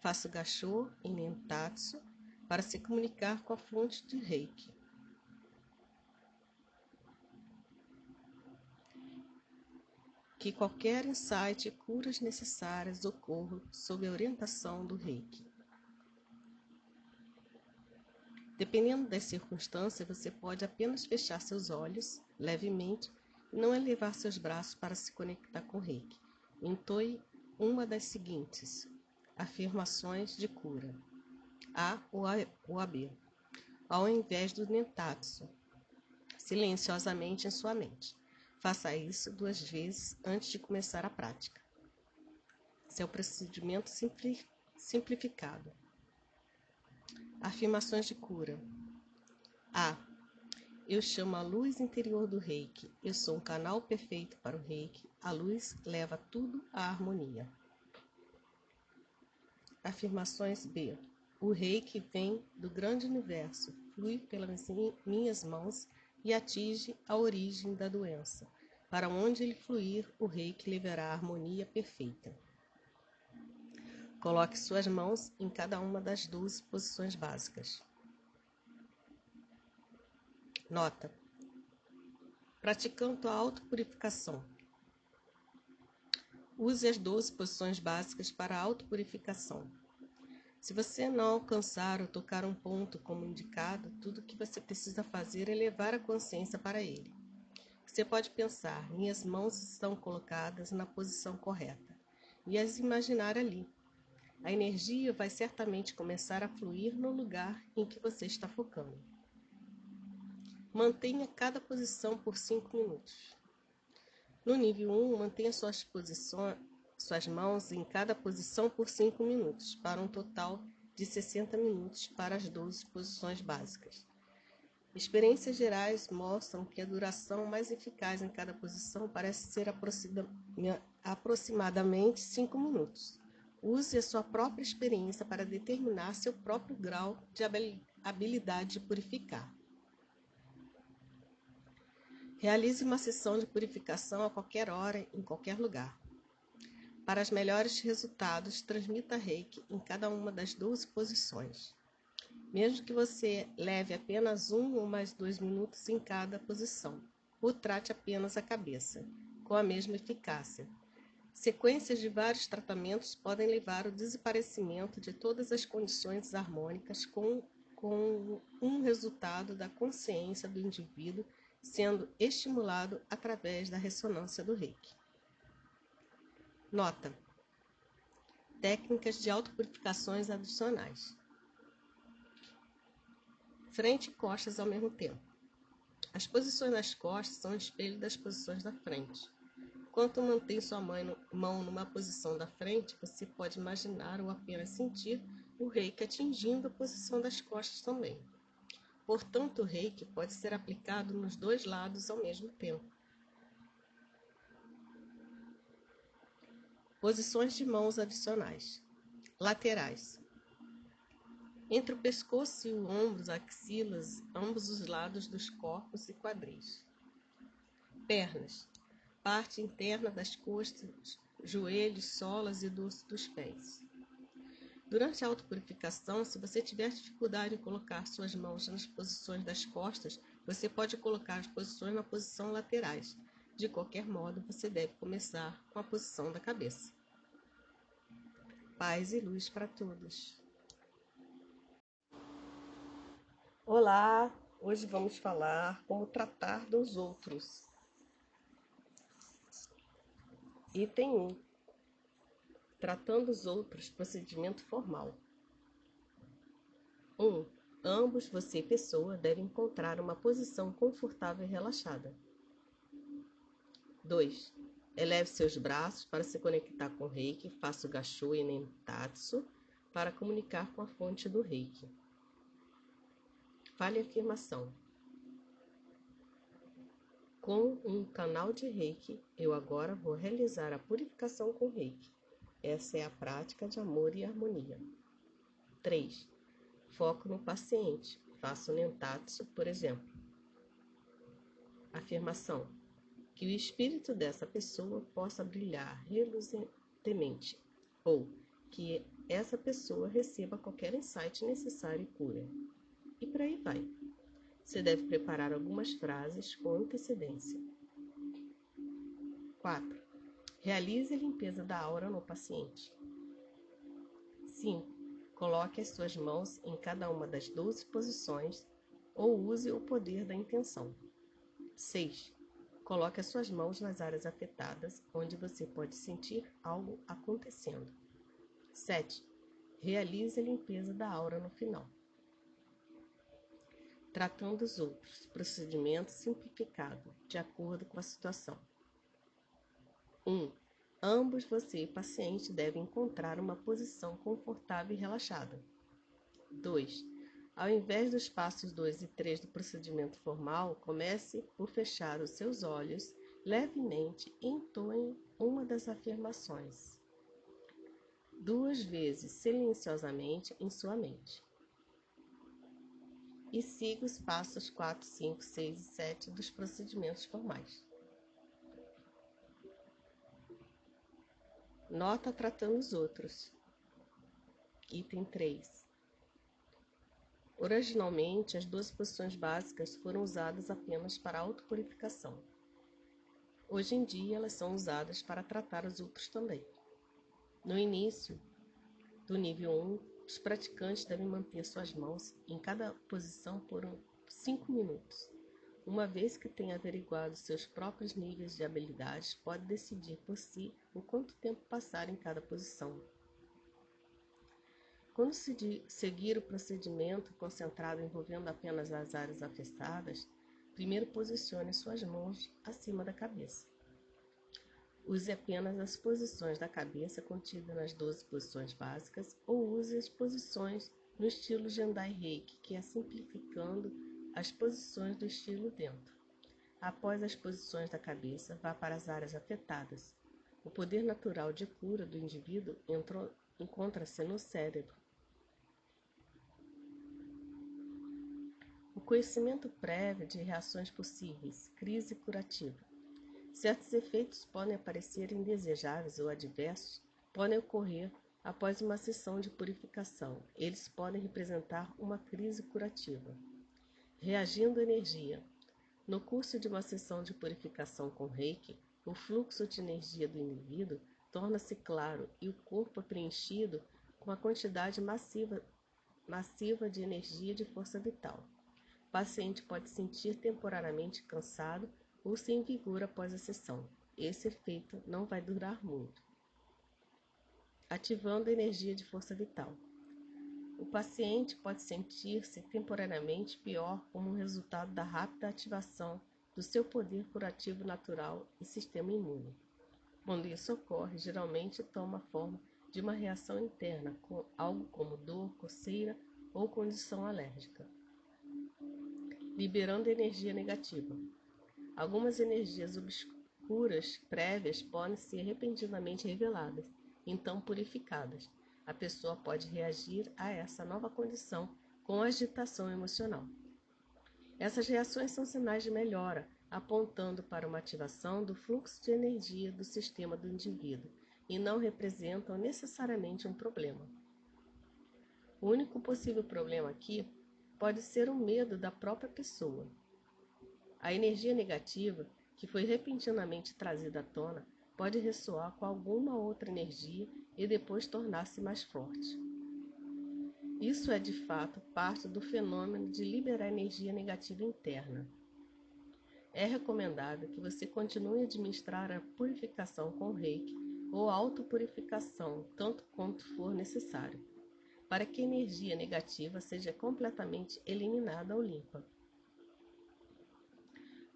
Faça o gachô em Nentatsu para se comunicar com a fonte de Reiki. Que qualquer insight e curas necessárias ocorram sob a orientação do reiki. Dependendo das circunstâncias, você pode apenas fechar seus olhos levemente e não elevar seus braços para se conectar com o reiki. Entoie uma das seguintes afirmações de cura. A ou a B. Ao invés do nentatsu, silenciosamente em sua mente. Faça isso duas vezes antes de começar a prática. Esse é o procedimento simplificado. Afirmações de cura. A. Eu chamo a luz interior do reiki. Eu sou um canal perfeito para o reiki. A luz leva tudo à harmonia. Afirmações B. O reiki vem do grande universo, flui pelas minhas mãos e atinge a origem da doença. Para onde ele fluir, o rei que levará a harmonia perfeita. Coloque suas mãos em cada uma das duas posições básicas. Nota: Praticando a autopurificação. Use as 12 posições básicas para a autopurificação. Se você não alcançar ou tocar um ponto como indicado, tudo o que você precisa fazer é levar a consciência para ele. Você pode pensar: minhas mãos estão colocadas na posição correta e as imaginar ali. A energia vai certamente começar a fluir no lugar em que você está focando. Mantenha cada posição por 5 minutos. No nível 1, mantenha suas posições, suas mãos em cada posição por 5 minutos, para um total de 60 minutos para as 12 posições básicas. Experiências gerais mostram que a duração mais eficaz em cada posição parece ser aproximadamente 5 minutos. Use a sua própria experiência para determinar seu próprio grau de habilidade de purificar. Realize uma sessão de purificação a qualquer hora, em qualquer lugar. Para os melhores resultados, transmita reiki em cada uma das 12 posições. Mesmo que você leve apenas um ou mais dois minutos em cada posição, ou trate apenas a cabeça, com a mesma eficácia. Sequências de vários tratamentos podem levar ao desaparecimento de todas as condições harmônicas com, com um resultado da consciência do indivíduo sendo estimulado através da ressonância do reiki. Nota: Técnicas de autopurificações adicionais. Frente e costas ao mesmo tempo. As posições das costas são espelho das posições da frente. Enquanto mantém sua mão numa posição da frente, você pode imaginar ou apenas sentir o reiki atingindo a posição das costas também. Portanto, o reiki pode ser aplicado nos dois lados ao mesmo tempo. Posições de mãos adicionais. Laterais. Entre o pescoço e o ombro, axilas, ambos os lados dos corpos e quadris. Pernas. Parte interna das costas, joelhos, solas e dorso dos pés. Durante a autopurificação, se você tiver dificuldade em colocar suas mãos nas posições das costas, você pode colocar as posições na posição laterais. De qualquer modo, você deve começar com a posição da cabeça. Paz e luz para todos. Olá, hoje vamos falar como tratar dos outros. Item 1. Tratando os outros, procedimento formal. 1. Ambos, você e pessoa, devem encontrar uma posição confortável e relaxada. 2. Eleve seus braços para se conectar com o reiki. Faça o gachu e nentatsu para comunicar com a fonte do reiki. Fale a afirmação. Com um canal de reiki, eu agora vou realizar a purificação com reiki. Essa é a prática de amor e harmonia. 3. Foco no paciente. Faça o nentatsu, por exemplo. Afirmação que o espírito dessa pessoa possa brilhar reluzentemente, ou que essa pessoa receba qualquer insight necessário e cura. E por aí vai. Você deve preparar algumas frases com antecedência. 4. Realize a limpeza da aura no paciente. 5. Coloque as suas mãos em cada uma das 12 posições ou use o poder da intenção. 6. Coloque as suas mãos nas áreas afetadas, onde você pode sentir algo acontecendo. 7. Realize a limpeza da aura no final. Tratando os outros. Procedimento simplificado, de acordo com a situação. 1. Ambos, você e paciente, devem encontrar uma posição confortável e relaxada. 2. Ao invés dos passos 2 e 3 do procedimento formal, comece por fechar os seus olhos levemente e entoe uma das afirmações. Duas vezes silenciosamente em sua mente. E siga os passos 4, 5, 6 e 7 dos procedimentos formais. Nota tratando os outros. Item 3. Originalmente, as duas posições básicas foram usadas apenas para autopurificação. Hoje em dia, elas são usadas para tratar os outros também. No início do nível 1, os praticantes devem manter suas mãos em cada posição por 5 minutos. Uma vez que tenha averiguado seus próprios níveis de habilidades, pode decidir por si o quanto tempo passar em cada posição. Quando se seguir o procedimento concentrado envolvendo apenas as áreas afetadas, primeiro posicione suas mãos acima da cabeça. Use apenas as posições da cabeça contidas nas 12 posições básicas ou use as posições no estilo Jendai Reiki, que é simplificando as posições do estilo dentro. Após as posições da cabeça, vá para as áreas afetadas. O poder natural de cura do indivíduo encontra-se no cérebro, conhecimento prévio de reações possíveis, crise curativa. Certos efeitos podem aparecer indesejáveis ou adversos, podem ocorrer após uma sessão de purificação. Eles podem representar uma crise curativa. Reagindo à energia. No curso de uma sessão de purificação com reiki, o fluxo de energia do indivíduo torna-se claro e o corpo é preenchido com a quantidade massiva, massiva de energia de força vital. O paciente pode sentir temporariamente cansado ou sem vigor após a sessão. Esse efeito não vai durar muito. Ativando a energia de força vital. O paciente pode sentir-se temporariamente pior como resultado da rápida ativação do seu poder curativo natural e sistema imune. Quando isso ocorre, geralmente toma a forma de uma reação interna, com algo como dor, coceira ou condição alérgica, liberando energia negativa. Algumas energias obscuras prévias podem ser repentinamente reveladas, então purificadas. A pessoa pode reagir a essa nova condição com agitação emocional. Essas reações são sinais de melhora, apontando para uma ativação do fluxo de energia do sistema do indivíduo e não representam necessariamente um problema. O único possível problema aqui pode ser o medo da própria pessoa. A energia negativa, que foi repentinamente trazida à tona, pode ressoar com alguma outra energia e depois tornar-se mais forte. Isso é de fato parte do fenômeno de liberar energia negativa interna. É recomendável que você continue a administrar a purificação com reiki ou autopurificação, tanto quanto for necessário, para que a energia negativa seja completamente eliminada ou limpa.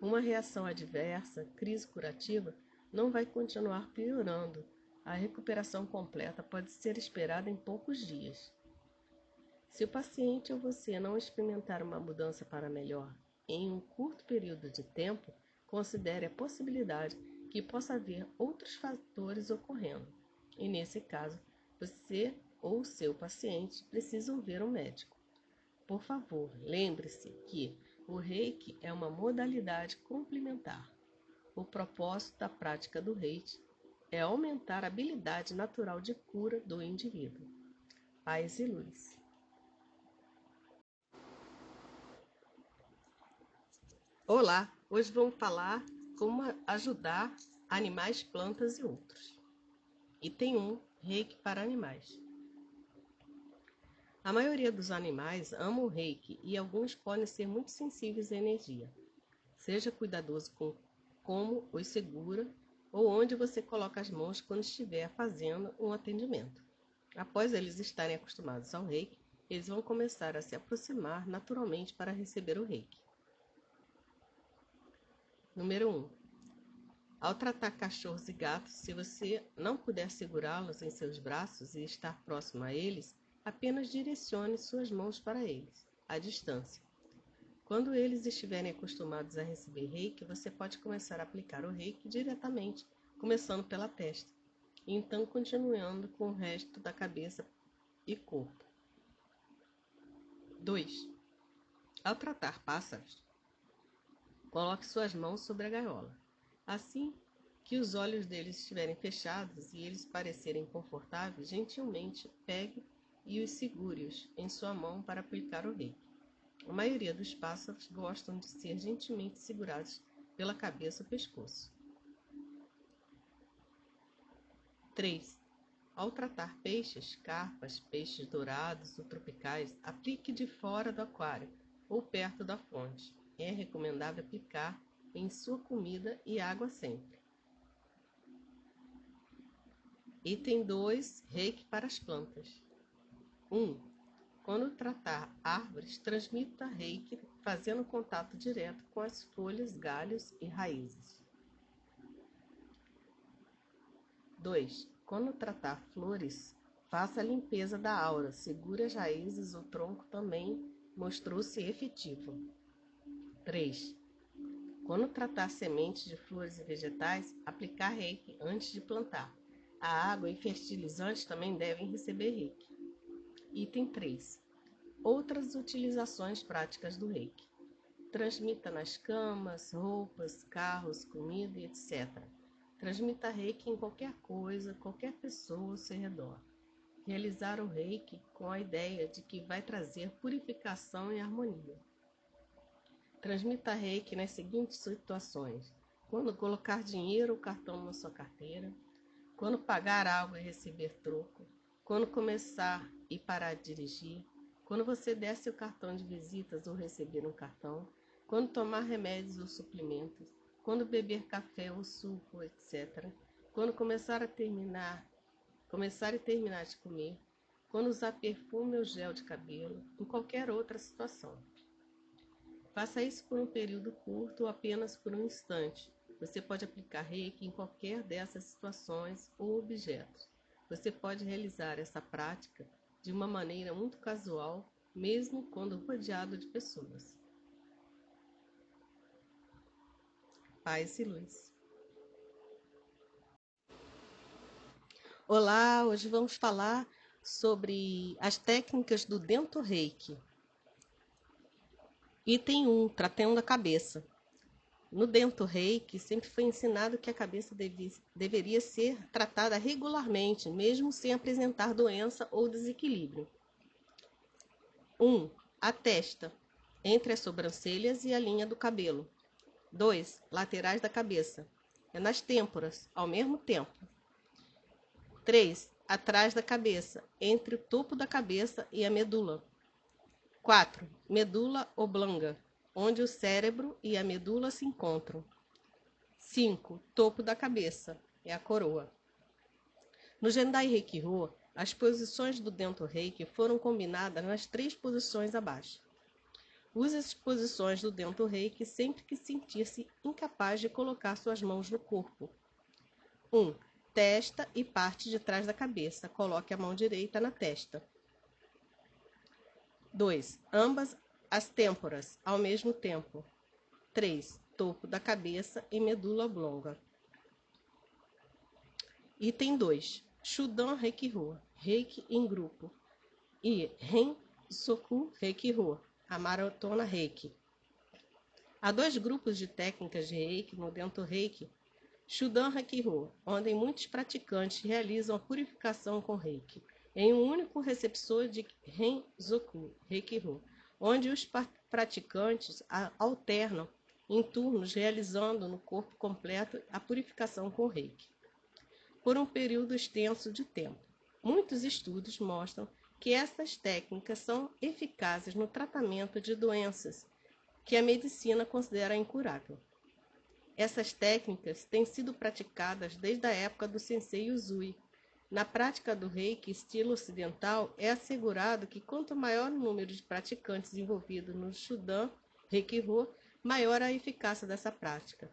Uma reação adversa, crise curativa, não vai continuar piorando. A recuperação completa pode ser esperada em poucos dias. Se o paciente ou você não experimentar uma mudança para melhor em um curto período de tempo, considere a possibilidade que possa haver outros fatores ocorrendo. E nesse caso, você ou seu paciente precisam ver um médico. Por favor, lembre-se que o reiki é uma modalidade complementar. O propósito da prática do reiki é aumentar a habilidade natural de cura do indivíduo. Paz e luz. Olá, hoje vamos falar como ajudar animais, plantas e outros. E tem um reiki para animais. A maioria dos animais ama o reiki e alguns podem ser muito sensíveis à energia. Seja cuidadoso com como os segura ou onde você coloca as mãos quando estiver fazendo um atendimento. Após eles estarem acostumados ao reiki, eles vão começar a se aproximar naturalmente para receber o reiki. Número 1. Um, ao tratar cachorros e gatos, se você não puder segurá-los em seus braços e estar próximo a eles, apenas direcione suas mãos para eles, à distância. Quando eles estiverem acostumados a receber reiki, você pode começar a aplicar o reiki diretamente, começando pela testa, e então continuando com o resto da cabeça e corpo. 2. Ao tratar pássaros, Coloque suas mãos sobre a gaiola. Assim que os olhos deles estiverem fechados e eles parecerem confortáveis, gentilmente pegue e os segure-os em sua mão para aplicar o reiki. A maioria dos pássaros gostam de ser gentilmente segurados pela cabeça ou pescoço. 3. Ao tratar peixes, carpas, peixes dourados ou tropicais, aplique de fora do aquário ou perto da fonte é recomendável aplicar em sua comida e água sempre. Item 2: reiki para as plantas. 1. Um, quando tratar árvores, transmita reiki fazendo contato direto com as folhas, galhos e raízes. 2. Quando tratar flores, faça a limpeza da aura, segure as raízes, o tronco também mostrou-se efetivo. 3. Quando tratar sementes de flores e vegetais, aplicar reiki antes de plantar. A água e fertilizantes também devem receber reiki. Item 3. Outras utilizações práticas do reiki. Transmita nas camas, roupas, carros, comida etc. Transmita reiki em qualquer coisa, qualquer pessoa ao seu redor. Realizar o reiki com a ideia de que vai trazer purificação e harmonia. Transmita reiki nas seguintes situações: quando colocar dinheiro ou cartão na sua carteira, quando pagar algo e receber troco, quando começar e parar de dirigir, quando você der seu cartão de visitas ou receber um cartão, quando tomar remédios ou suplementos, quando beber café ou suco, etc., quando começar a terminar, começar e terminar de comer, quando usar perfume ou gel de cabelo, em qualquer outra situação. Faça isso por um período curto ou apenas por um instante, Você pode aplicar reiki em qualquer dessas situações ou objetos. Você pode realizar essa prática de uma maneira muito casual, mesmo quando rodeado de pessoas. Paz e luz. Olá, hoje vamos falar sobre as técnicas do Dento Reiki. Item 1, tratando a cabeça. No Dento Reiki, sempre foi ensinado que a cabeça deve, deveria ser tratada regularmente, mesmo sem apresentar doença ou desequilíbrio. 1. Um, a testa, entre as sobrancelhas e a linha do cabelo. 2. Laterais da cabeça, é nas têmporas, ao mesmo tempo. 3. Atrás da cabeça, entre o topo da cabeça e a medula. 4. Medula oblonga, onde o cérebro e a medula se encontram. 5. Topo da cabeça, é a coroa. No Jendai Reiki-Ho, as posições do Dento Reiki foram combinadas nas três posições abaixo. Use as posições do Dento Reiki sempre que sentir-se incapaz de colocar suas mãos no corpo. 1. Um, testa e parte de trás da cabeça. Coloque a mão direita na testa. 2. Ambas as têmporas ao mesmo tempo. 3. Topo da cabeça e medula oblonga. Item 2. Shudan Reiki-Rua, Reiki em grupo. E Ren Soku Reiki-Rua, a maratona Reiki. Há dois grupos de técnicas de Reiki no Dento Reiki. Shudan Reiki-Rua, onde muitos praticantes realizam a purificação com Reiki em um único receptor de Renzoku, Reikiru, onde os praticantes alternam em turnos realizando no corpo completo a purificação com Reiki, por um período extenso de tempo. Muitos estudos mostram que essas técnicas são eficazes no tratamento de doenças que a medicina considera incurável. Essas técnicas têm sido praticadas desde a época do Sensei Usui, na prática do reiki estilo ocidental, é assegurado que quanto maior o número de praticantes envolvidos no Shudan Reiki-Ho, maior a eficácia dessa prática.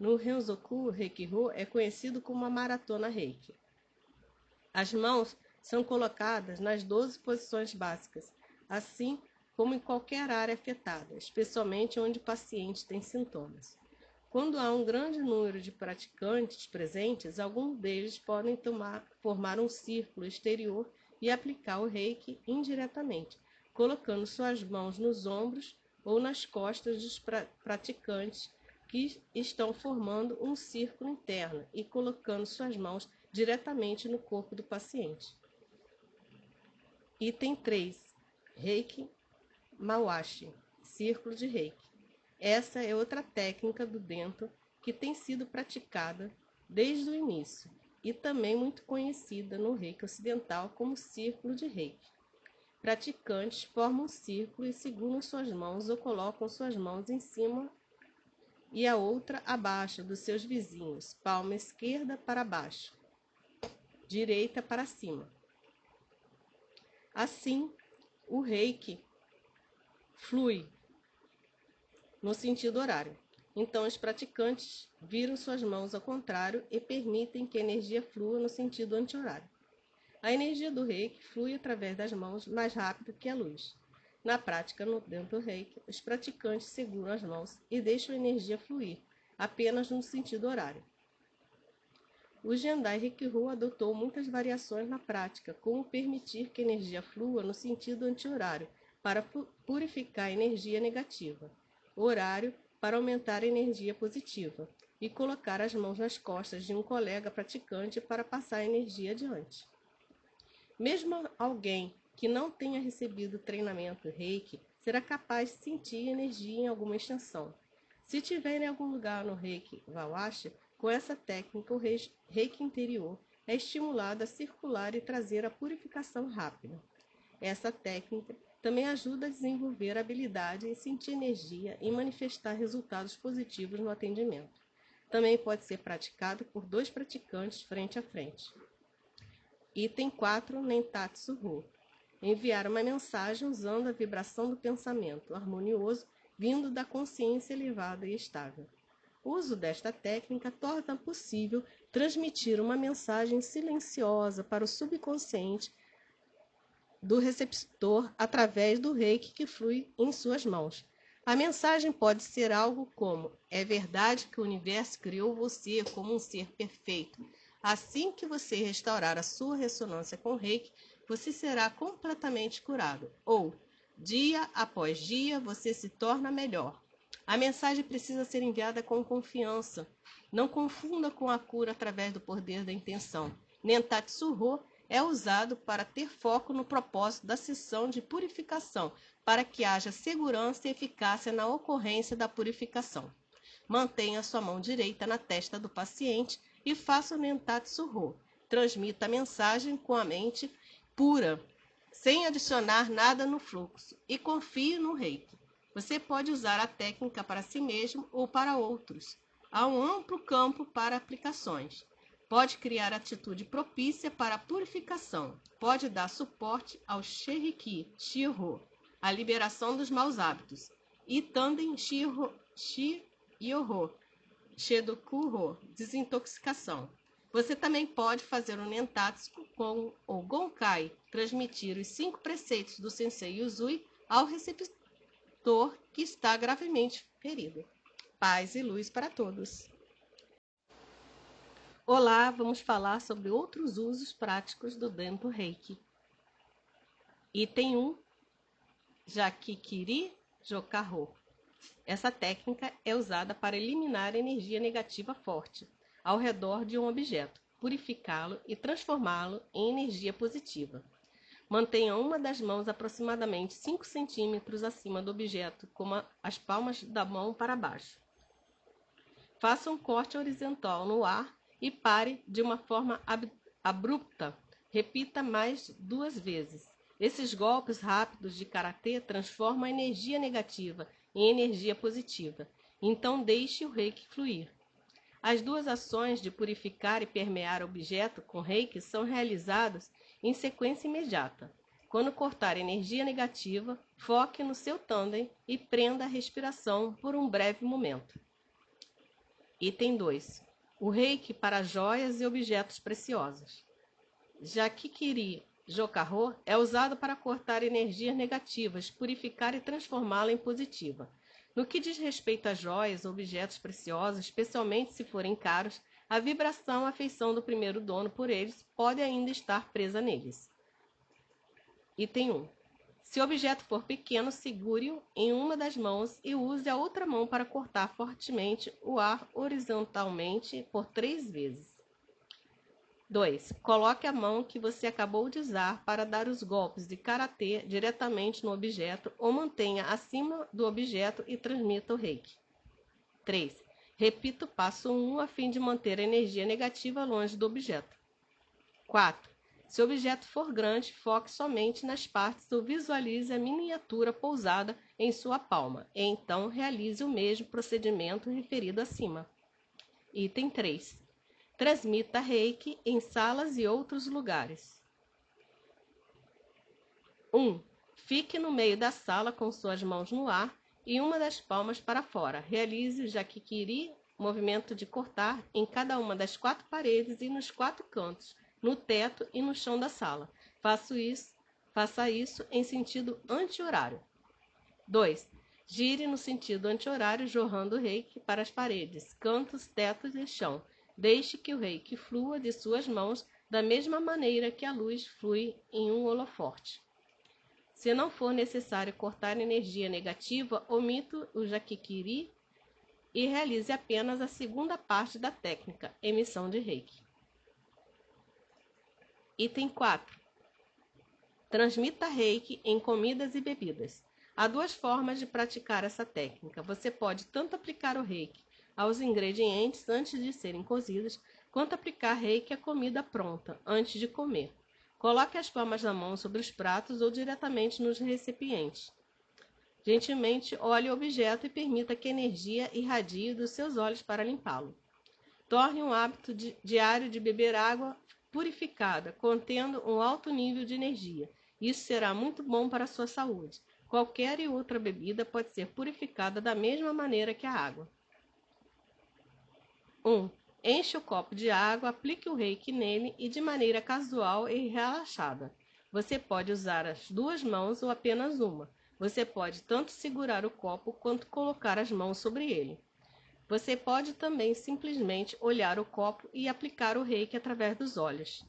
No Renzoku Reiki-Ho é conhecido como a maratona Reiki. As mãos são colocadas nas 12 posições básicas, assim como em qualquer área afetada, especialmente onde o paciente tem sintomas. Quando há um grande número de praticantes presentes, alguns deles podem tomar, formar um círculo exterior e aplicar o reiki indiretamente, colocando suas mãos nos ombros ou nas costas dos pra praticantes que estão formando um círculo interno e colocando suas mãos diretamente no corpo do paciente. Item 3. Reiki Mawashi, círculo de reiki. Essa é outra técnica do dento que tem sido praticada desde o início e também muito conhecida no reiki ocidental como círculo de reiki. Praticantes formam um círculo e seguram suas mãos ou colocam suas mãos em cima e a outra abaixo dos seus vizinhos, palma esquerda para baixo, direita para cima. Assim, o reiki flui no sentido horário. Então, os praticantes viram suas mãos ao contrário e permitem que a energia flua no sentido anti-horário. A energia do reiki flui através das mãos mais rápido que a luz. Na prática, no dentro do reiki, os praticantes seguram as mãos e deixam a energia fluir, apenas no sentido horário. O Jendai Rikiru adotou muitas variações na prática, como permitir que a energia flua no sentido anti-horário, para purificar a energia negativa horário para aumentar a energia positiva e colocar as mãos nas costas de um colega praticante para passar a energia adiante. Mesmo alguém que não tenha recebido treinamento Reiki será capaz de sentir energia em alguma extensão. Se tiver em algum lugar no Reiki Vawashi, com essa técnica o Reiki interior é estimulado a circular e trazer a purificação rápida. Essa técnica também ajuda a desenvolver habilidade em sentir energia e manifestar resultados positivos no atendimento. Também pode ser praticado por dois praticantes frente a frente. Item 4, Nentatsu Ru. Enviar uma mensagem usando a vibração do pensamento harmonioso vindo da consciência elevada e estável. O uso desta técnica torna possível transmitir uma mensagem silenciosa para o subconsciente do receptor através do reiki que flui em suas mãos. A mensagem pode ser algo como: É verdade que o universo criou você como um ser perfeito. Assim que você restaurar a sua ressonância com o reiki, você será completamente curado. Ou, dia após dia, você se torna melhor. A mensagem precisa ser enviada com confiança. Não confunda com a cura através do poder da intenção. Nentatsu é usado para ter foco no propósito da sessão de purificação, para que haja segurança e eficácia na ocorrência da purificação. Mantenha sua mão direita na testa do paciente e faça o Nentatsu Transmita a mensagem com a mente pura, sem adicionar nada no fluxo, e confie no reiki. Você pode usar a técnica para si mesmo ou para outros. Há um amplo campo para aplicações. Pode criar atitude propícia para a purificação. Pode dar suporte ao Sheriki, Shiro, a liberação dos maus hábitos. E Tanden Shiro, Shi-Yoho, Shedokuro, desintoxicação. Você também pode fazer um Nentatsu com o Gonkai, transmitir os cinco preceitos do Sensei Yuzui ao receptor que está gravemente ferido. Paz e luz para todos. Olá, vamos falar sobre outros usos práticos do Dento Reiki. Item 1, Jakikiri Jokarro. Essa técnica é usada para eliminar energia negativa forte ao redor de um objeto, purificá-lo e transformá-lo em energia positiva. Mantenha uma das mãos aproximadamente 5 centímetros acima do objeto, com as palmas da mão para baixo. Faça um corte horizontal no ar e pare de uma forma abrupta. Repita mais duas vezes. Esses golpes rápidos de karatê transformam a energia negativa em energia positiva. Então deixe o reiki fluir. As duas ações de purificar e permear objeto com reiki são realizadas em sequência imediata. Quando cortar energia negativa, foque no seu tandem e prenda a respiração por um breve momento. Item 2. O reiki para joias e objetos preciosos. Jakikiri Jokarro é usado para cortar energias negativas, purificar e transformá-la em positiva. No que diz respeito a joias ou objetos preciosos, especialmente se forem caros, a vibração, a afeição do primeiro dono por eles pode ainda estar presa neles. Item 1. Se o objeto for pequeno, segure-o em uma das mãos e use a outra mão para cortar fortemente o ar horizontalmente por três vezes. 2. Coloque a mão que você acabou de usar para dar os golpes de karatê diretamente no objeto ou mantenha acima do objeto e transmita o reiki. 3. Repita o passo 1 a fim de manter a energia negativa longe do objeto. 4. Se o objeto for grande, foque somente nas partes ou visualize a miniatura pousada em sua palma, e então realize o mesmo procedimento referido acima. Item 3. Transmita reiki em salas e outros lugares. 1. Fique no meio da sala com suas mãos no ar e uma das palmas para fora. Realize o jaquiquiri, movimento de cortar, em cada uma das quatro paredes e nos quatro cantos, no teto e no chão da sala. Faça isso, faça isso em sentido anti-horário. 2. Gire no sentido anti-horário, jorrando o reiki para as paredes, cantos, tetos e chão. Deixe que o reiki flua de suas mãos da mesma maneira que a luz flui em um holoforte. Se não for necessário cortar energia negativa, omito o jaquiquiri e realize apenas a segunda parte da técnica, emissão de reiki. Item 4. Transmita reiki em comidas e bebidas. Há duas formas de praticar essa técnica. Você pode tanto aplicar o reiki aos ingredientes antes de serem cozidos, quanto aplicar reiki à comida pronta, antes de comer. Coloque as palmas da mão sobre os pratos ou diretamente nos recipientes. Gentilmente olhe o objeto e permita que a energia irradie dos seus olhos para limpá-lo. Torne um hábito di diário de beber água purificada, contendo um alto nível de energia. Isso será muito bom para a sua saúde. Qualquer outra bebida pode ser purificada da mesma maneira que a água. 1. Enche o copo de água, aplique o reiki nele e de maneira casual e relaxada. Você pode usar as duas mãos ou apenas uma. Você pode tanto segurar o copo quanto colocar as mãos sobre ele. Você pode também simplesmente olhar o copo e aplicar o reiki através dos olhos.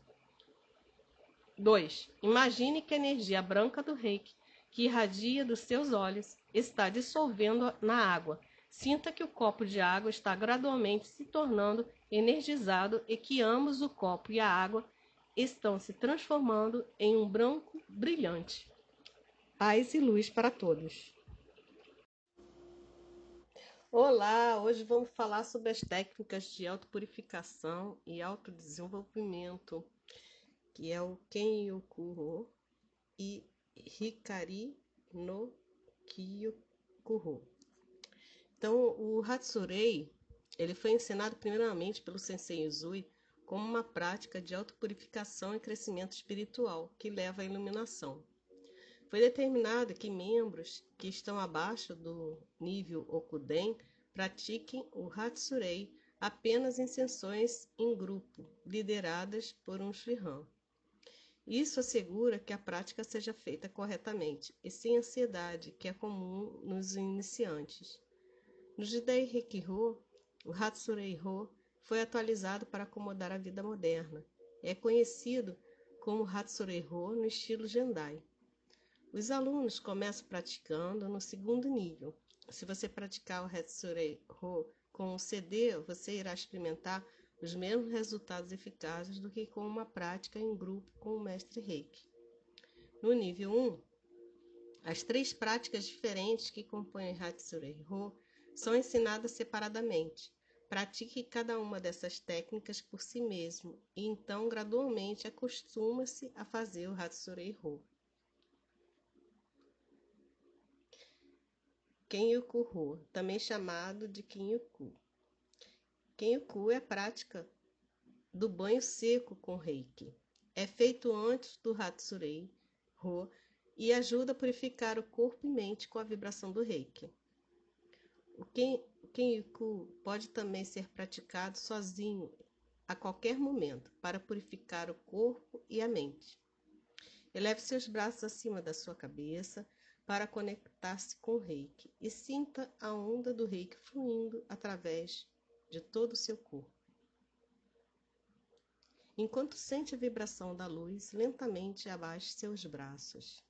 2. Imagine que a energia branca do reiki, que irradia dos seus olhos, está dissolvendo na água. Sinta que o copo de água está gradualmente se tornando energizado e que ambos, o copo e a água, estão se transformando em um branco brilhante. Paz e luz para todos. Olá, hoje vamos falar sobre as técnicas de autopurificação e autodesenvolvimento, que é o Kenyokuro e Hikari no Kyokuro. Então, o Hatsurei, ele foi ensinado primeiramente pelo Sensei Uzui como uma prática de autopurificação e crescimento espiritual que leva à iluminação. Foi determinado que membros que estão abaixo do nível Okuden pratiquem o Hatsurei apenas em sessões em grupo, lideradas por um Shihan. Isso assegura que a prática seja feita corretamente e sem ansiedade, que é comum nos iniciantes. No Jidai Rekiho, o Hatsurei-ho foi atualizado para acomodar a vida moderna. É conhecido como Hatsurei-ho no estilo Jendai. Os alunos começam praticando no segundo nível. Se você praticar o Hatsurei Ho com o CD, você irá experimentar os mesmos resultados eficazes do que com uma prática em grupo com o mestre Reiki. No nível 1, as três práticas diferentes que compõem o Hatsurei Ho são ensinadas separadamente. Pratique cada uma dessas técnicas por si mesmo e então gradualmente acostuma-se a fazer o Hatsurei Ho. Kenyuku, também chamado de Kenyuku. Kenyuku é a prática do banho seco com reiki. É feito antes do Hatsurei Ho e ajuda a purificar o corpo e mente com a vibração do reiki. O Kenyuku pode também ser praticado sozinho a qualquer momento para purificar o corpo e a mente. Eleve seus braços acima da sua cabeça para conectar-se com o reiki e sinta a onda do reiki fluindo através de todo o seu corpo. Enquanto sente a vibração da luz, lentamente abaixe seus braços.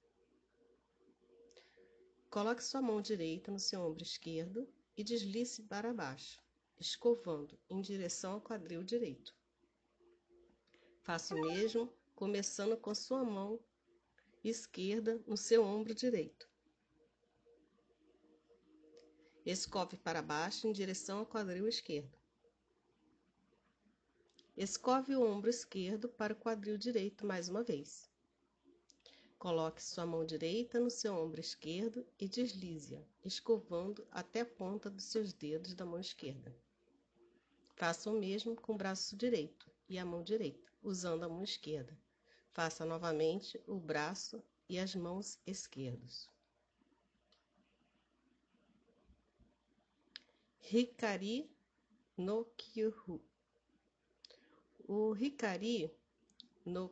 Coloque sua mão direita no seu ombro esquerdo e deslize para baixo, escovando em direção ao quadril direito. Faça o mesmo, começando com sua mão esquerda no seu ombro direito. Escove para baixo em direção ao quadril esquerdo. Escove o ombro esquerdo para o quadril direito mais uma vez. Coloque sua mão direita no seu ombro esquerdo e deslize-a, escovando até a ponta dos seus dedos da mão esquerda. Faça o mesmo com o braço direito e a mão direita, usando a mão esquerda. Faça novamente o braço e as mãos esquerdos. Hikari no Kyuhu. O Hikari no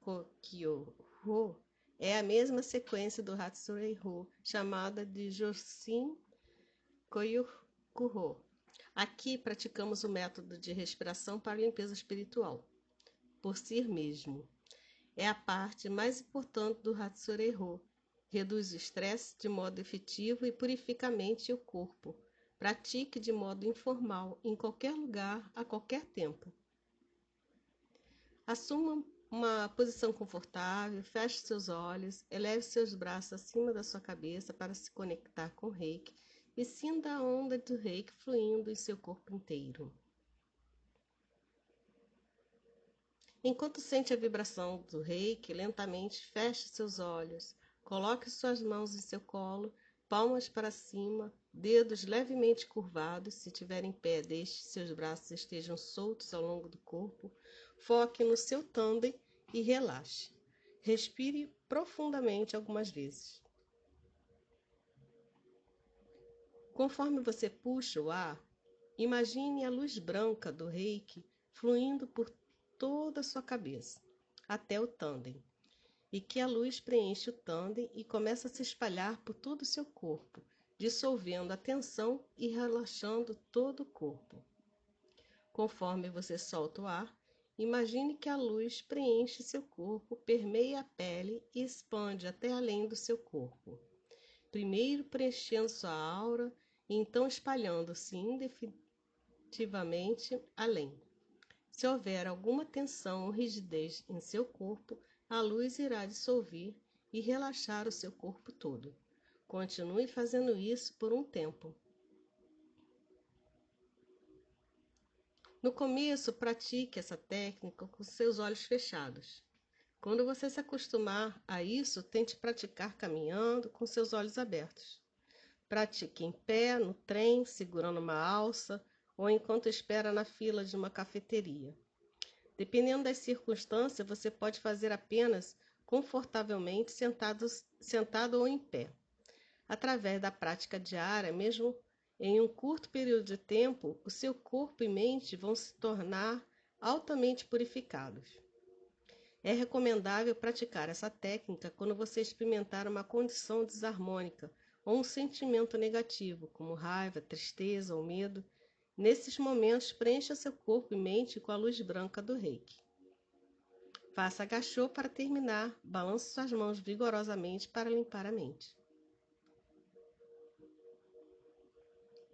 Kokyoho é a mesma sequência do Hatsurei-ho, chamada de Josin Koyukuho. Aqui praticamos o método de respiração para limpeza espiritual, por si mesmo é a parte mais importante do Hatsurei-ho. Reduz o estresse de modo efetivo e purifica a mente e o corpo. Pratique de modo informal, em qualquer lugar, a qualquer tempo. Assuma uma posição confortável, feche seus olhos, eleve seus braços acima da sua cabeça para se conectar com o reiki e sinta a onda do reiki fluindo em seu corpo inteiro. Enquanto sente a vibração do reiki, lentamente feche seus olhos, coloque suas mãos em seu colo, palmas para cima, dedos levemente curvados. Se tiver em pé, deixe seus braços estejam soltos ao longo do corpo. Foque no seu tandem e relaxe. Respire profundamente algumas vezes. Conforme você puxa o ar, imagine a luz branca do reiki fluindo por toda a sua cabeça, até o tândem, e que a luz preenche o tândem e começa a se espalhar por todo o seu corpo, dissolvendo a tensão e relaxando todo o corpo. Conforme você solta o ar, imagine que a luz preenche seu corpo, permeia a pele e expande até além do seu corpo. Primeiro preenchendo sua aura e então espalhando-se indefinitivamente além. Se houver alguma tensão ou rigidez em seu corpo, a luz irá dissolver e relaxar o seu corpo todo. Continue fazendo isso por um tempo. No começo, pratique essa técnica com seus olhos fechados. Quando você se acostumar a isso, tente praticar caminhando com seus olhos abertos. Pratique em pé, no trem, segurando uma alça ou enquanto espera na fila de uma cafeteria. Dependendo das circunstâncias, você pode fazer apenas confortavelmente sentado, sentado ou em pé. Através da prática diária, mesmo em um curto período de tempo, o seu corpo e mente vão se tornar altamente purificados. É recomendável praticar essa técnica quando você experimentar uma condição desarmônica ou um sentimento negativo, como raiva, tristeza ou medo. Nesses momentos, preencha seu corpo e mente com a luz branca do reiki. Faça agachô para terminar, balance suas mãos vigorosamente para limpar a mente.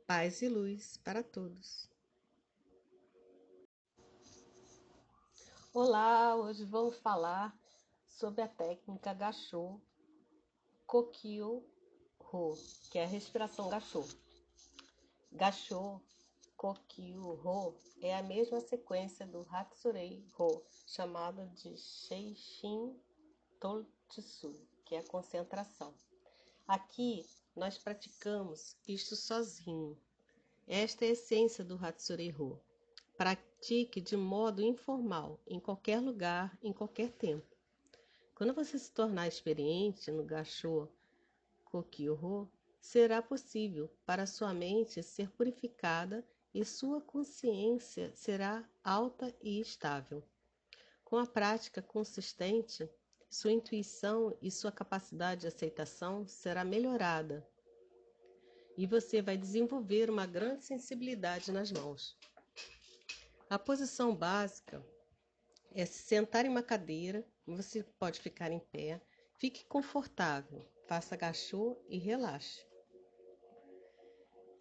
Paz e luz para todos. Olá, hoje vamos falar sobre a técnica Gachô Kokyo Ho, que é a respiração Gachô. Gachô Kokyo Ho é a mesma sequência do Hatsurei Ho, chamado de Sheishin Toltsu, que é a concentração. Aqui nós praticamos isto sozinho. Esta é a essência do Hatsureho. Pratique de modo informal, em qualquer lugar, em qualquer tempo. Quando você se tornar experiente no Gacho Kokyoho, será possível para sua mente ser purificada e sua consciência será alta e estável. Com a prática consistente, sua intuição e sua capacidade de aceitação será melhorada e você vai desenvolver uma grande sensibilidade nas mãos. A posição básica é se sentar em uma cadeira, você pode ficar em pé, fique confortável, faça agachô e relaxe.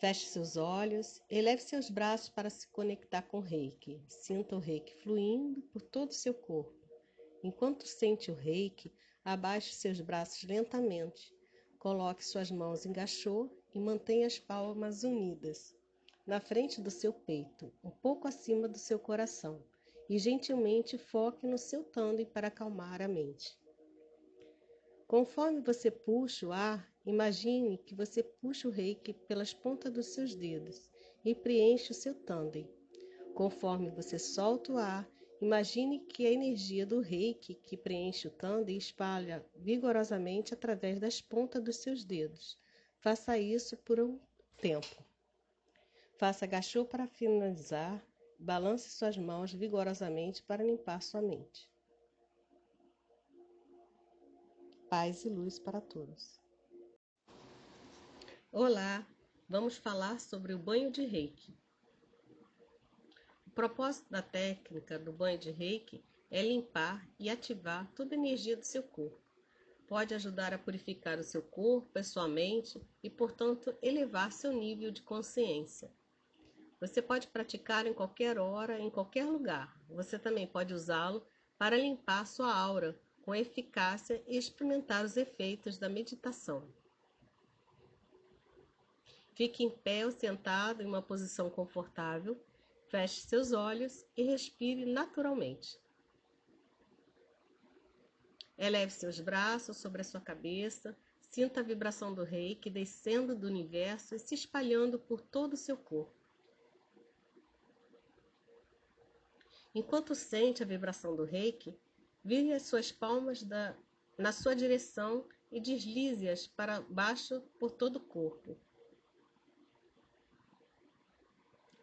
Feche seus olhos, eleve seus braços para se conectar com o reiki. Sinta o reiki fluindo por todo o seu corpo. Enquanto sente o reiki, abaixe seus braços lentamente. Coloque suas mãos em gachô e mantenha as palmas unidas na frente do seu peito, um pouco acima do seu coração, e gentilmente foque no seu tandem para acalmar a mente. Conforme você puxa o ar, imagine que você puxa o reiki pelas pontas dos seus dedos e preenche o seu tandem. Conforme você solta o ar, Imagine que a energia do reiki que preenche o tandem espalha vigorosamente através das pontas dos seus dedos. Faça isso por um tempo. Faça agachô para finalizar. Balance suas mãos vigorosamente para limpar sua mente. Paz e luz para todos. Olá, vamos falar sobre o banho de reiki. O propósito da técnica do banho de reiki é limpar e ativar toda a energia do seu corpo. Pode ajudar a purificar o seu corpo, a sua mente e, portanto, elevar seu nível de consciência. Você pode praticar em qualquer hora, em qualquer lugar. Você também pode usá-lo para limpar sua aura com eficácia e experimentar os efeitos da meditação. Fique em pé ou sentado em uma posição confortável Feche seus olhos e respire naturalmente. Eleve seus braços sobre a sua cabeça, sinta a vibração do reiki descendo do universo e se espalhando por todo o seu corpo. Enquanto sente a vibração do reiki, vire as suas palmas da, na sua direção e deslize-as para baixo por todo o corpo.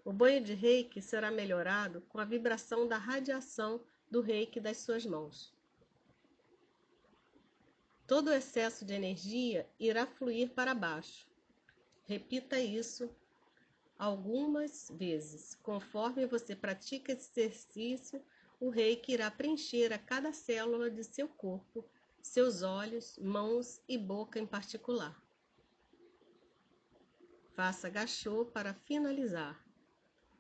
O banho de reiki será melhorado com a vibração da radiação do reiki das suas mãos. Todo o excesso de energia irá fluir para baixo. Repita isso algumas vezes. Conforme você pratica esse exercício, o reiki irá preencher a cada célula de seu corpo, seus olhos, mãos e boca em particular. Faça gachô para finalizar.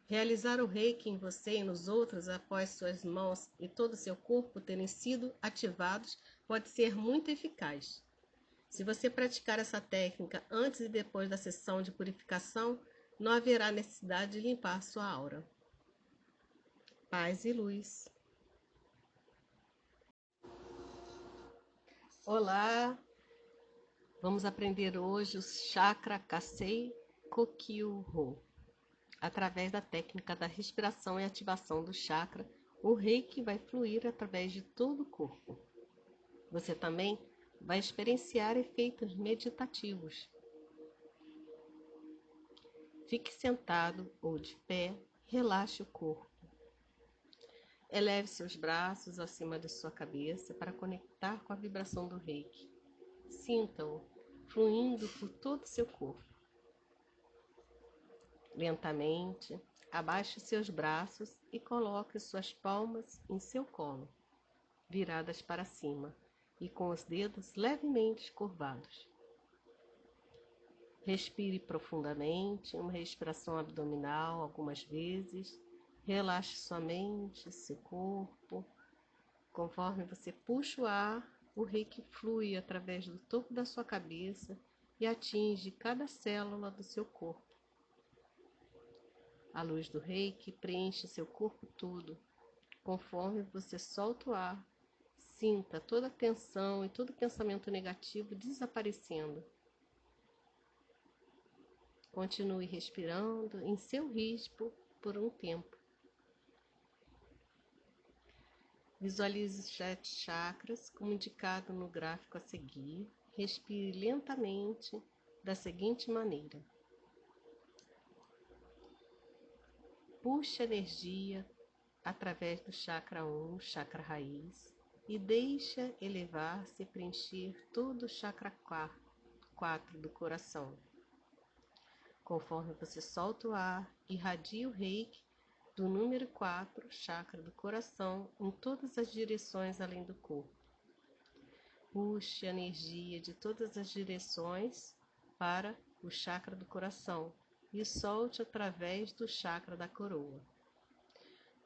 Realizar o reiki em você e nos outros após suas mãos e todo o seu corpo terem sido ativados pode ser muito eficaz. Se você praticar essa técnica antes e depois da sessão de purificação, não haverá necessidade de limpar sua aura. Paz e luz. Olá, vamos aprender hoje o chakra Kasei Kokyu-ho. Através da técnica da respiração e ativação do chakra, o reiki vai fluir através de todo o corpo. Você também vai experienciar efeitos meditativos. Fique sentado ou de pé, relaxe o corpo. Eleve seus braços acima de sua cabeça para conectar com a vibração do reiki. Sinta-o fluindo por todo o seu corpo. Lentamente, abaixe seus braços e coloque suas palmas em seu colo, viradas para cima e com os dedos levemente curvados. Respire profundamente, uma respiração abdominal algumas vezes. Relaxe sua mente, seu corpo. Conforme você puxa o ar, o reiki flui através do topo da sua cabeça e atinge cada célula do seu corpo. A luz do reiki preenche seu corpo todo. Conforme você solta o ar, sinta toda a tensão e todo pensamento negativo desaparecendo. Continue respirando em seu ritmo por um tempo. Visualize os sete chakras, como indicado no gráfico a seguir. Respire lentamente da seguinte maneira. Puxe energia através do chakra 1, chakra raiz, e deixa elevar-se e preencher todo o chakra 4 do coração. Conforme você solta o ar, irradia o reiki do número 4, chakra do coração, em todas as direções além do corpo. Puxe a energia de todas as direções para o chakra do coração, e solte através do chakra da coroa.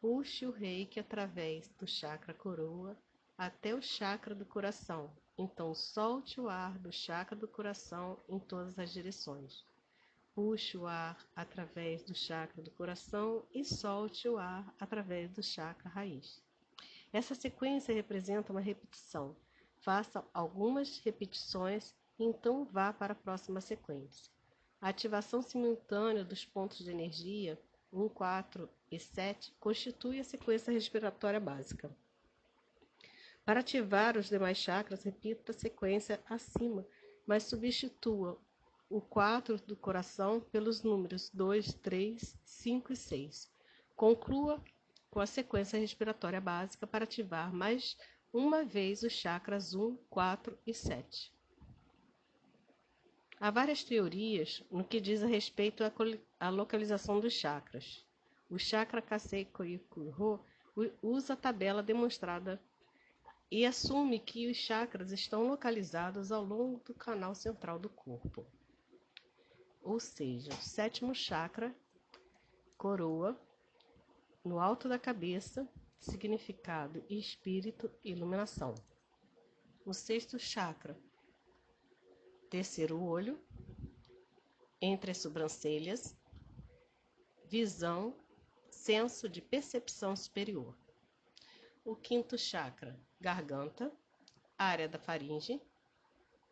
Puxe o reiki através do chakra coroa até o chakra do coração. Então solte o ar do chakra do coração em todas as direções. Puxe o ar através do chakra do coração e solte o ar através do chakra raiz. Essa sequência representa uma repetição. Faça algumas repetições então vá para a próxima sequência. A ativação simultânea dos pontos de energia 1, 4 e 7 constitui a sequência respiratória básica. Para ativar os demais chakras, repita a sequência acima, mas substitua o 4 do coração pelos números 2, 3, 5 e 6. Conclua com a sequência respiratória básica para ativar mais uma vez os chakras 1, 4 e 7. Há várias teorias no que diz a respeito à localização dos chakras. O chakra Kasei Koikuho usa a tabela demonstrada e assume que os chakras estão localizados ao longo do canal central do corpo. Ou seja, o sétimo chakra, coroa, no alto da cabeça, significado espírito e iluminação. O sexto chakra, terceiro olho, entre as sobrancelhas, visão, senso de percepção superior. O quinto chakra, garganta, área da faringe,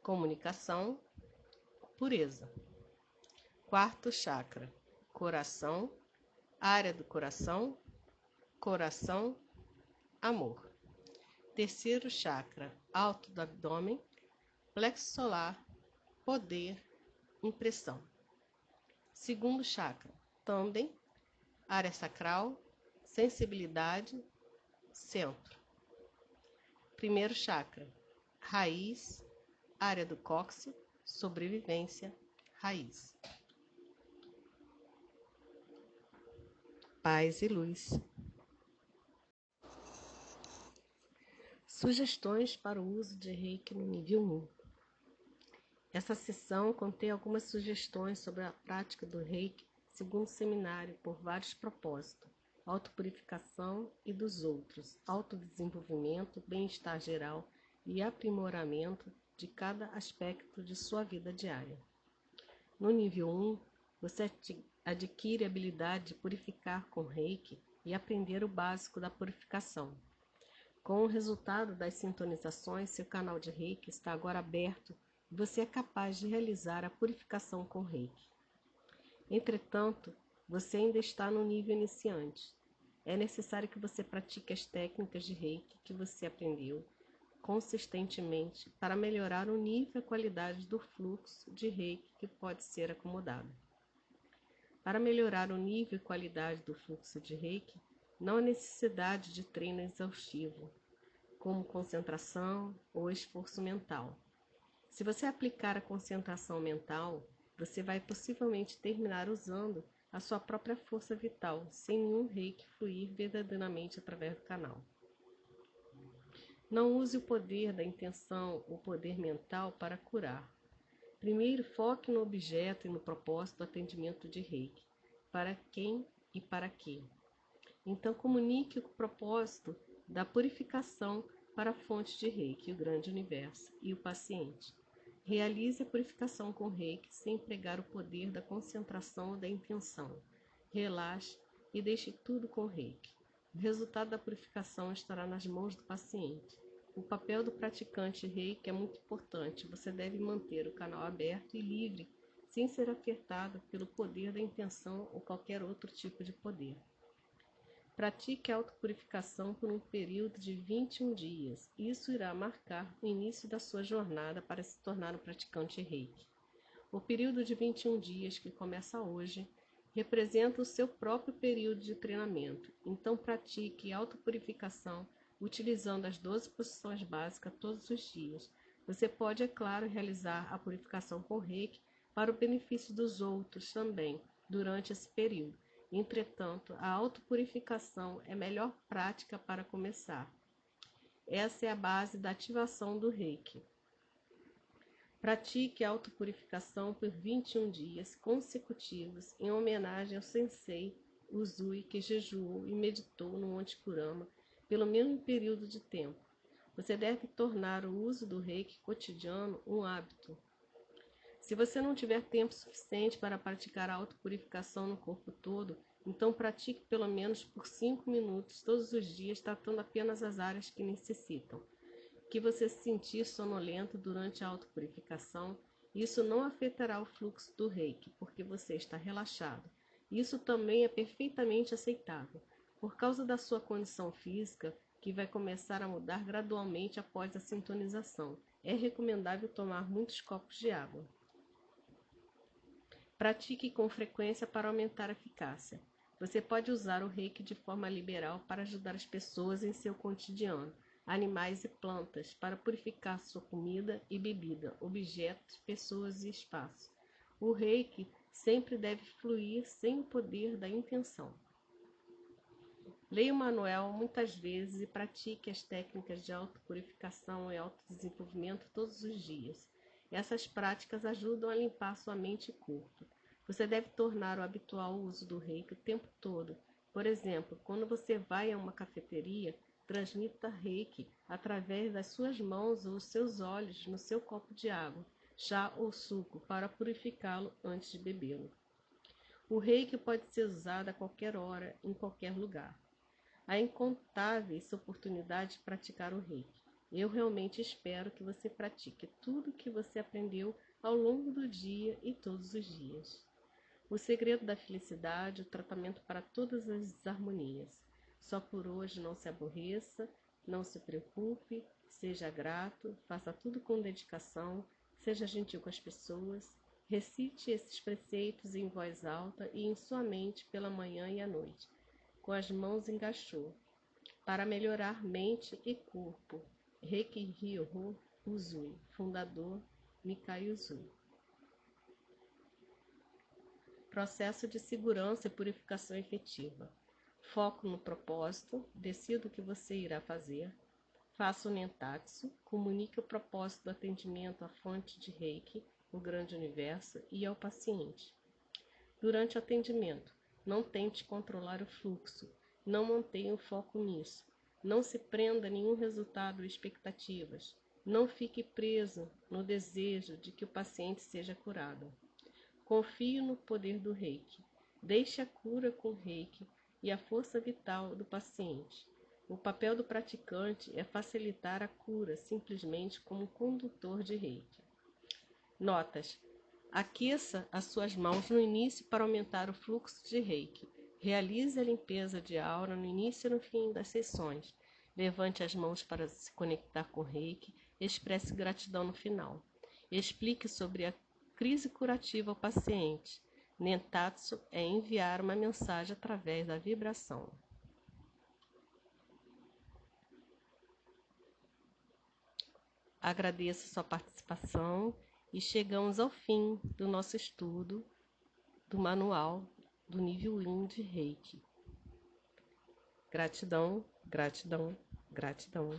comunicação, pureza. Quarto chakra, coração, área do coração, coração, amor. Terceiro chakra, alto do abdômen, plexo solar, poder, impressão. Segundo chakra, tandem, área sacral, sensibilidade, centro. Primeiro chakra, raiz, área do cóccix, sobrevivência, raiz. Paz e luz. Sugestões para o uso de reiki no nível 1. Essa sessão contém algumas sugestões sobre a prática do reiki segundo o seminário por vários propósitos: autopurificação e dos outros, autodesenvolvimento, bem-estar geral e aprimoramento de cada aspecto de sua vida diária. No nível 1, você adquire a habilidade de purificar com reiki e aprender o básico da purificação. Com o resultado das sintonizações, seu canal de reiki está agora aberto você é capaz de realizar a purificação com reiki. Entretanto, você ainda está no nível iniciante. É necessário que você pratique as técnicas de reiki que você aprendeu consistentemente para melhorar o nível e a qualidade do fluxo de reiki que pode ser acomodado. Para melhorar o nível e qualidade do fluxo de reiki, não há necessidade de treino exaustivo, como concentração ou esforço mental. Se você aplicar a concentração mental, você vai possivelmente terminar usando a sua própria força vital, sem nenhum reiki fluir verdadeiramente através do canal. Não use o poder da intenção ou poder mental para curar. Primeiro, foque no objeto e no propósito do atendimento de reiki. Para quem e para quê? Então, comunique o propósito da purificação para a fonte de reiki, o grande universo, e o paciente. Realize a purificação com reiki sem empregar o poder da concentração ou da intenção. Relaxe e deixe tudo com reiki. O resultado da purificação estará nas mãos do paciente. O papel do praticante reiki é muito importante. Você deve manter o canal aberto e livre, sem ser afetado pelo poder da intenção ou qualquer outro tipo de poder. Pratique a autopurificação por um período de 21 dias. Isso irá marcar o início da sua jornada para se tornar um praticante reiki. O período de 21 dias, que começa hoje, representa o seu próprio período de treinamento. Então, pratique autopurificação utilizando as 12 posições básicas todos os dias. Você pode, é claro, realizar a purificação com reiki para o benefício dos outros também durante esse período. Entretanto, a autopurificação é melhor prática para começar. Essa é a base da ativação do reiki. Pratique a autopurificação por 21 dias consecutivos em homenagem ao sensei Uzui que jejuou e meditou no Monte Kurama pelo mesmo período de tempo. Você deve tornar o uso do reiki cotidiano um hábito. Se você não tiver tempo suficiente para praticar a autopurificação no corpo todo, então pratique pelo menos por 5 minutos todos os dias, tratando apenas as áreas que necessitam. Que você se sentir sonolento durante a autopurificação, isso não afetará o fluxo do reiki, porque você está relaxado. Isso também é perfeitamente aceitável. Por causa da sua condição física, que vai começar a mudar gradualmente após a sintonização, é recomendável tomar muitos copos de água. Pratique com frequência para aumentar a eficácia. Você pode usar o reiki de forma liberal para ajudar as pessoas em seu cotidiano, animais e plantas, para purificar sua comida e bebida, objetos, pessoas e espaço. O reiki sempre deve fluir sem o poder da intenção. Leia o manual muitas vezes e pratique as técnicas de autopurificação e autodesenvolvimento todos os dias. Essas práticas ajudam a limpar sua mente e corpo. Você deve tornar o habitual uso do reiki o tempo todo. Por exemplo, quando você vai a uma cafeteria, transmita reiki através das suas mãos ou seus olhos no seu copo de água, chá ou suco para purificá-lo antes de bebê-lo. O reiki pode ser usado a qualquer hora, em qualquer lugar. Há incontáveis oportunidades de praticar o reiki. Eu realmente espero que você pratique tudo o que você aprendeu ao longo do dia e todos os dias. O segredo da felicidade, o tratamento para todas as desarmonias. Só por hoje não se aborreça, não se preocupe, seja grato, faça tudo com dedicação, seja gentil com as pessoas, Recite esses preceitos em voz alta e em sua mente pela manhã e à noite, com as mãos em gachô, para melhorar mente e corpo. Reiki Ryoho Uzui, fundador Mikai Uzui. Processo de segurança e purificação efetiva. Foco no propósito, decida o que você irá fazer, faça o Nentatsu, comunique o propósito do atendimento à fonte de Reiki o grande universo e ao paciente. Durante o atendimento, não tente controlar o fluxo, não mantenha o foco nisso, não se prenda a nenhum resultado ou expectativas, não fique preso no desejo de que o paciente seja curado. Confie no poder do reiki. Deixe a cura com o reiki e a força vital do paciente. O papel do praticante é facilitar a cura simplesmente como condutor de reiki. Notas: Aqueça as suas mãos no início para aumentar o fluxo de reiki. Realize a limpeza de aura no início e no fim das sessões. Levante as mãos para se conectar com o reiki. Expresse gratidão no final. Explique sobre a crise curativa ao paciente. Nentatsu é enviar uma mensagem através da vibração. Agradeço sua participação e chegamos ao fim do nosso estudo do manual do nível 1 de Reiki. Gratidão, gratidão, gratidão.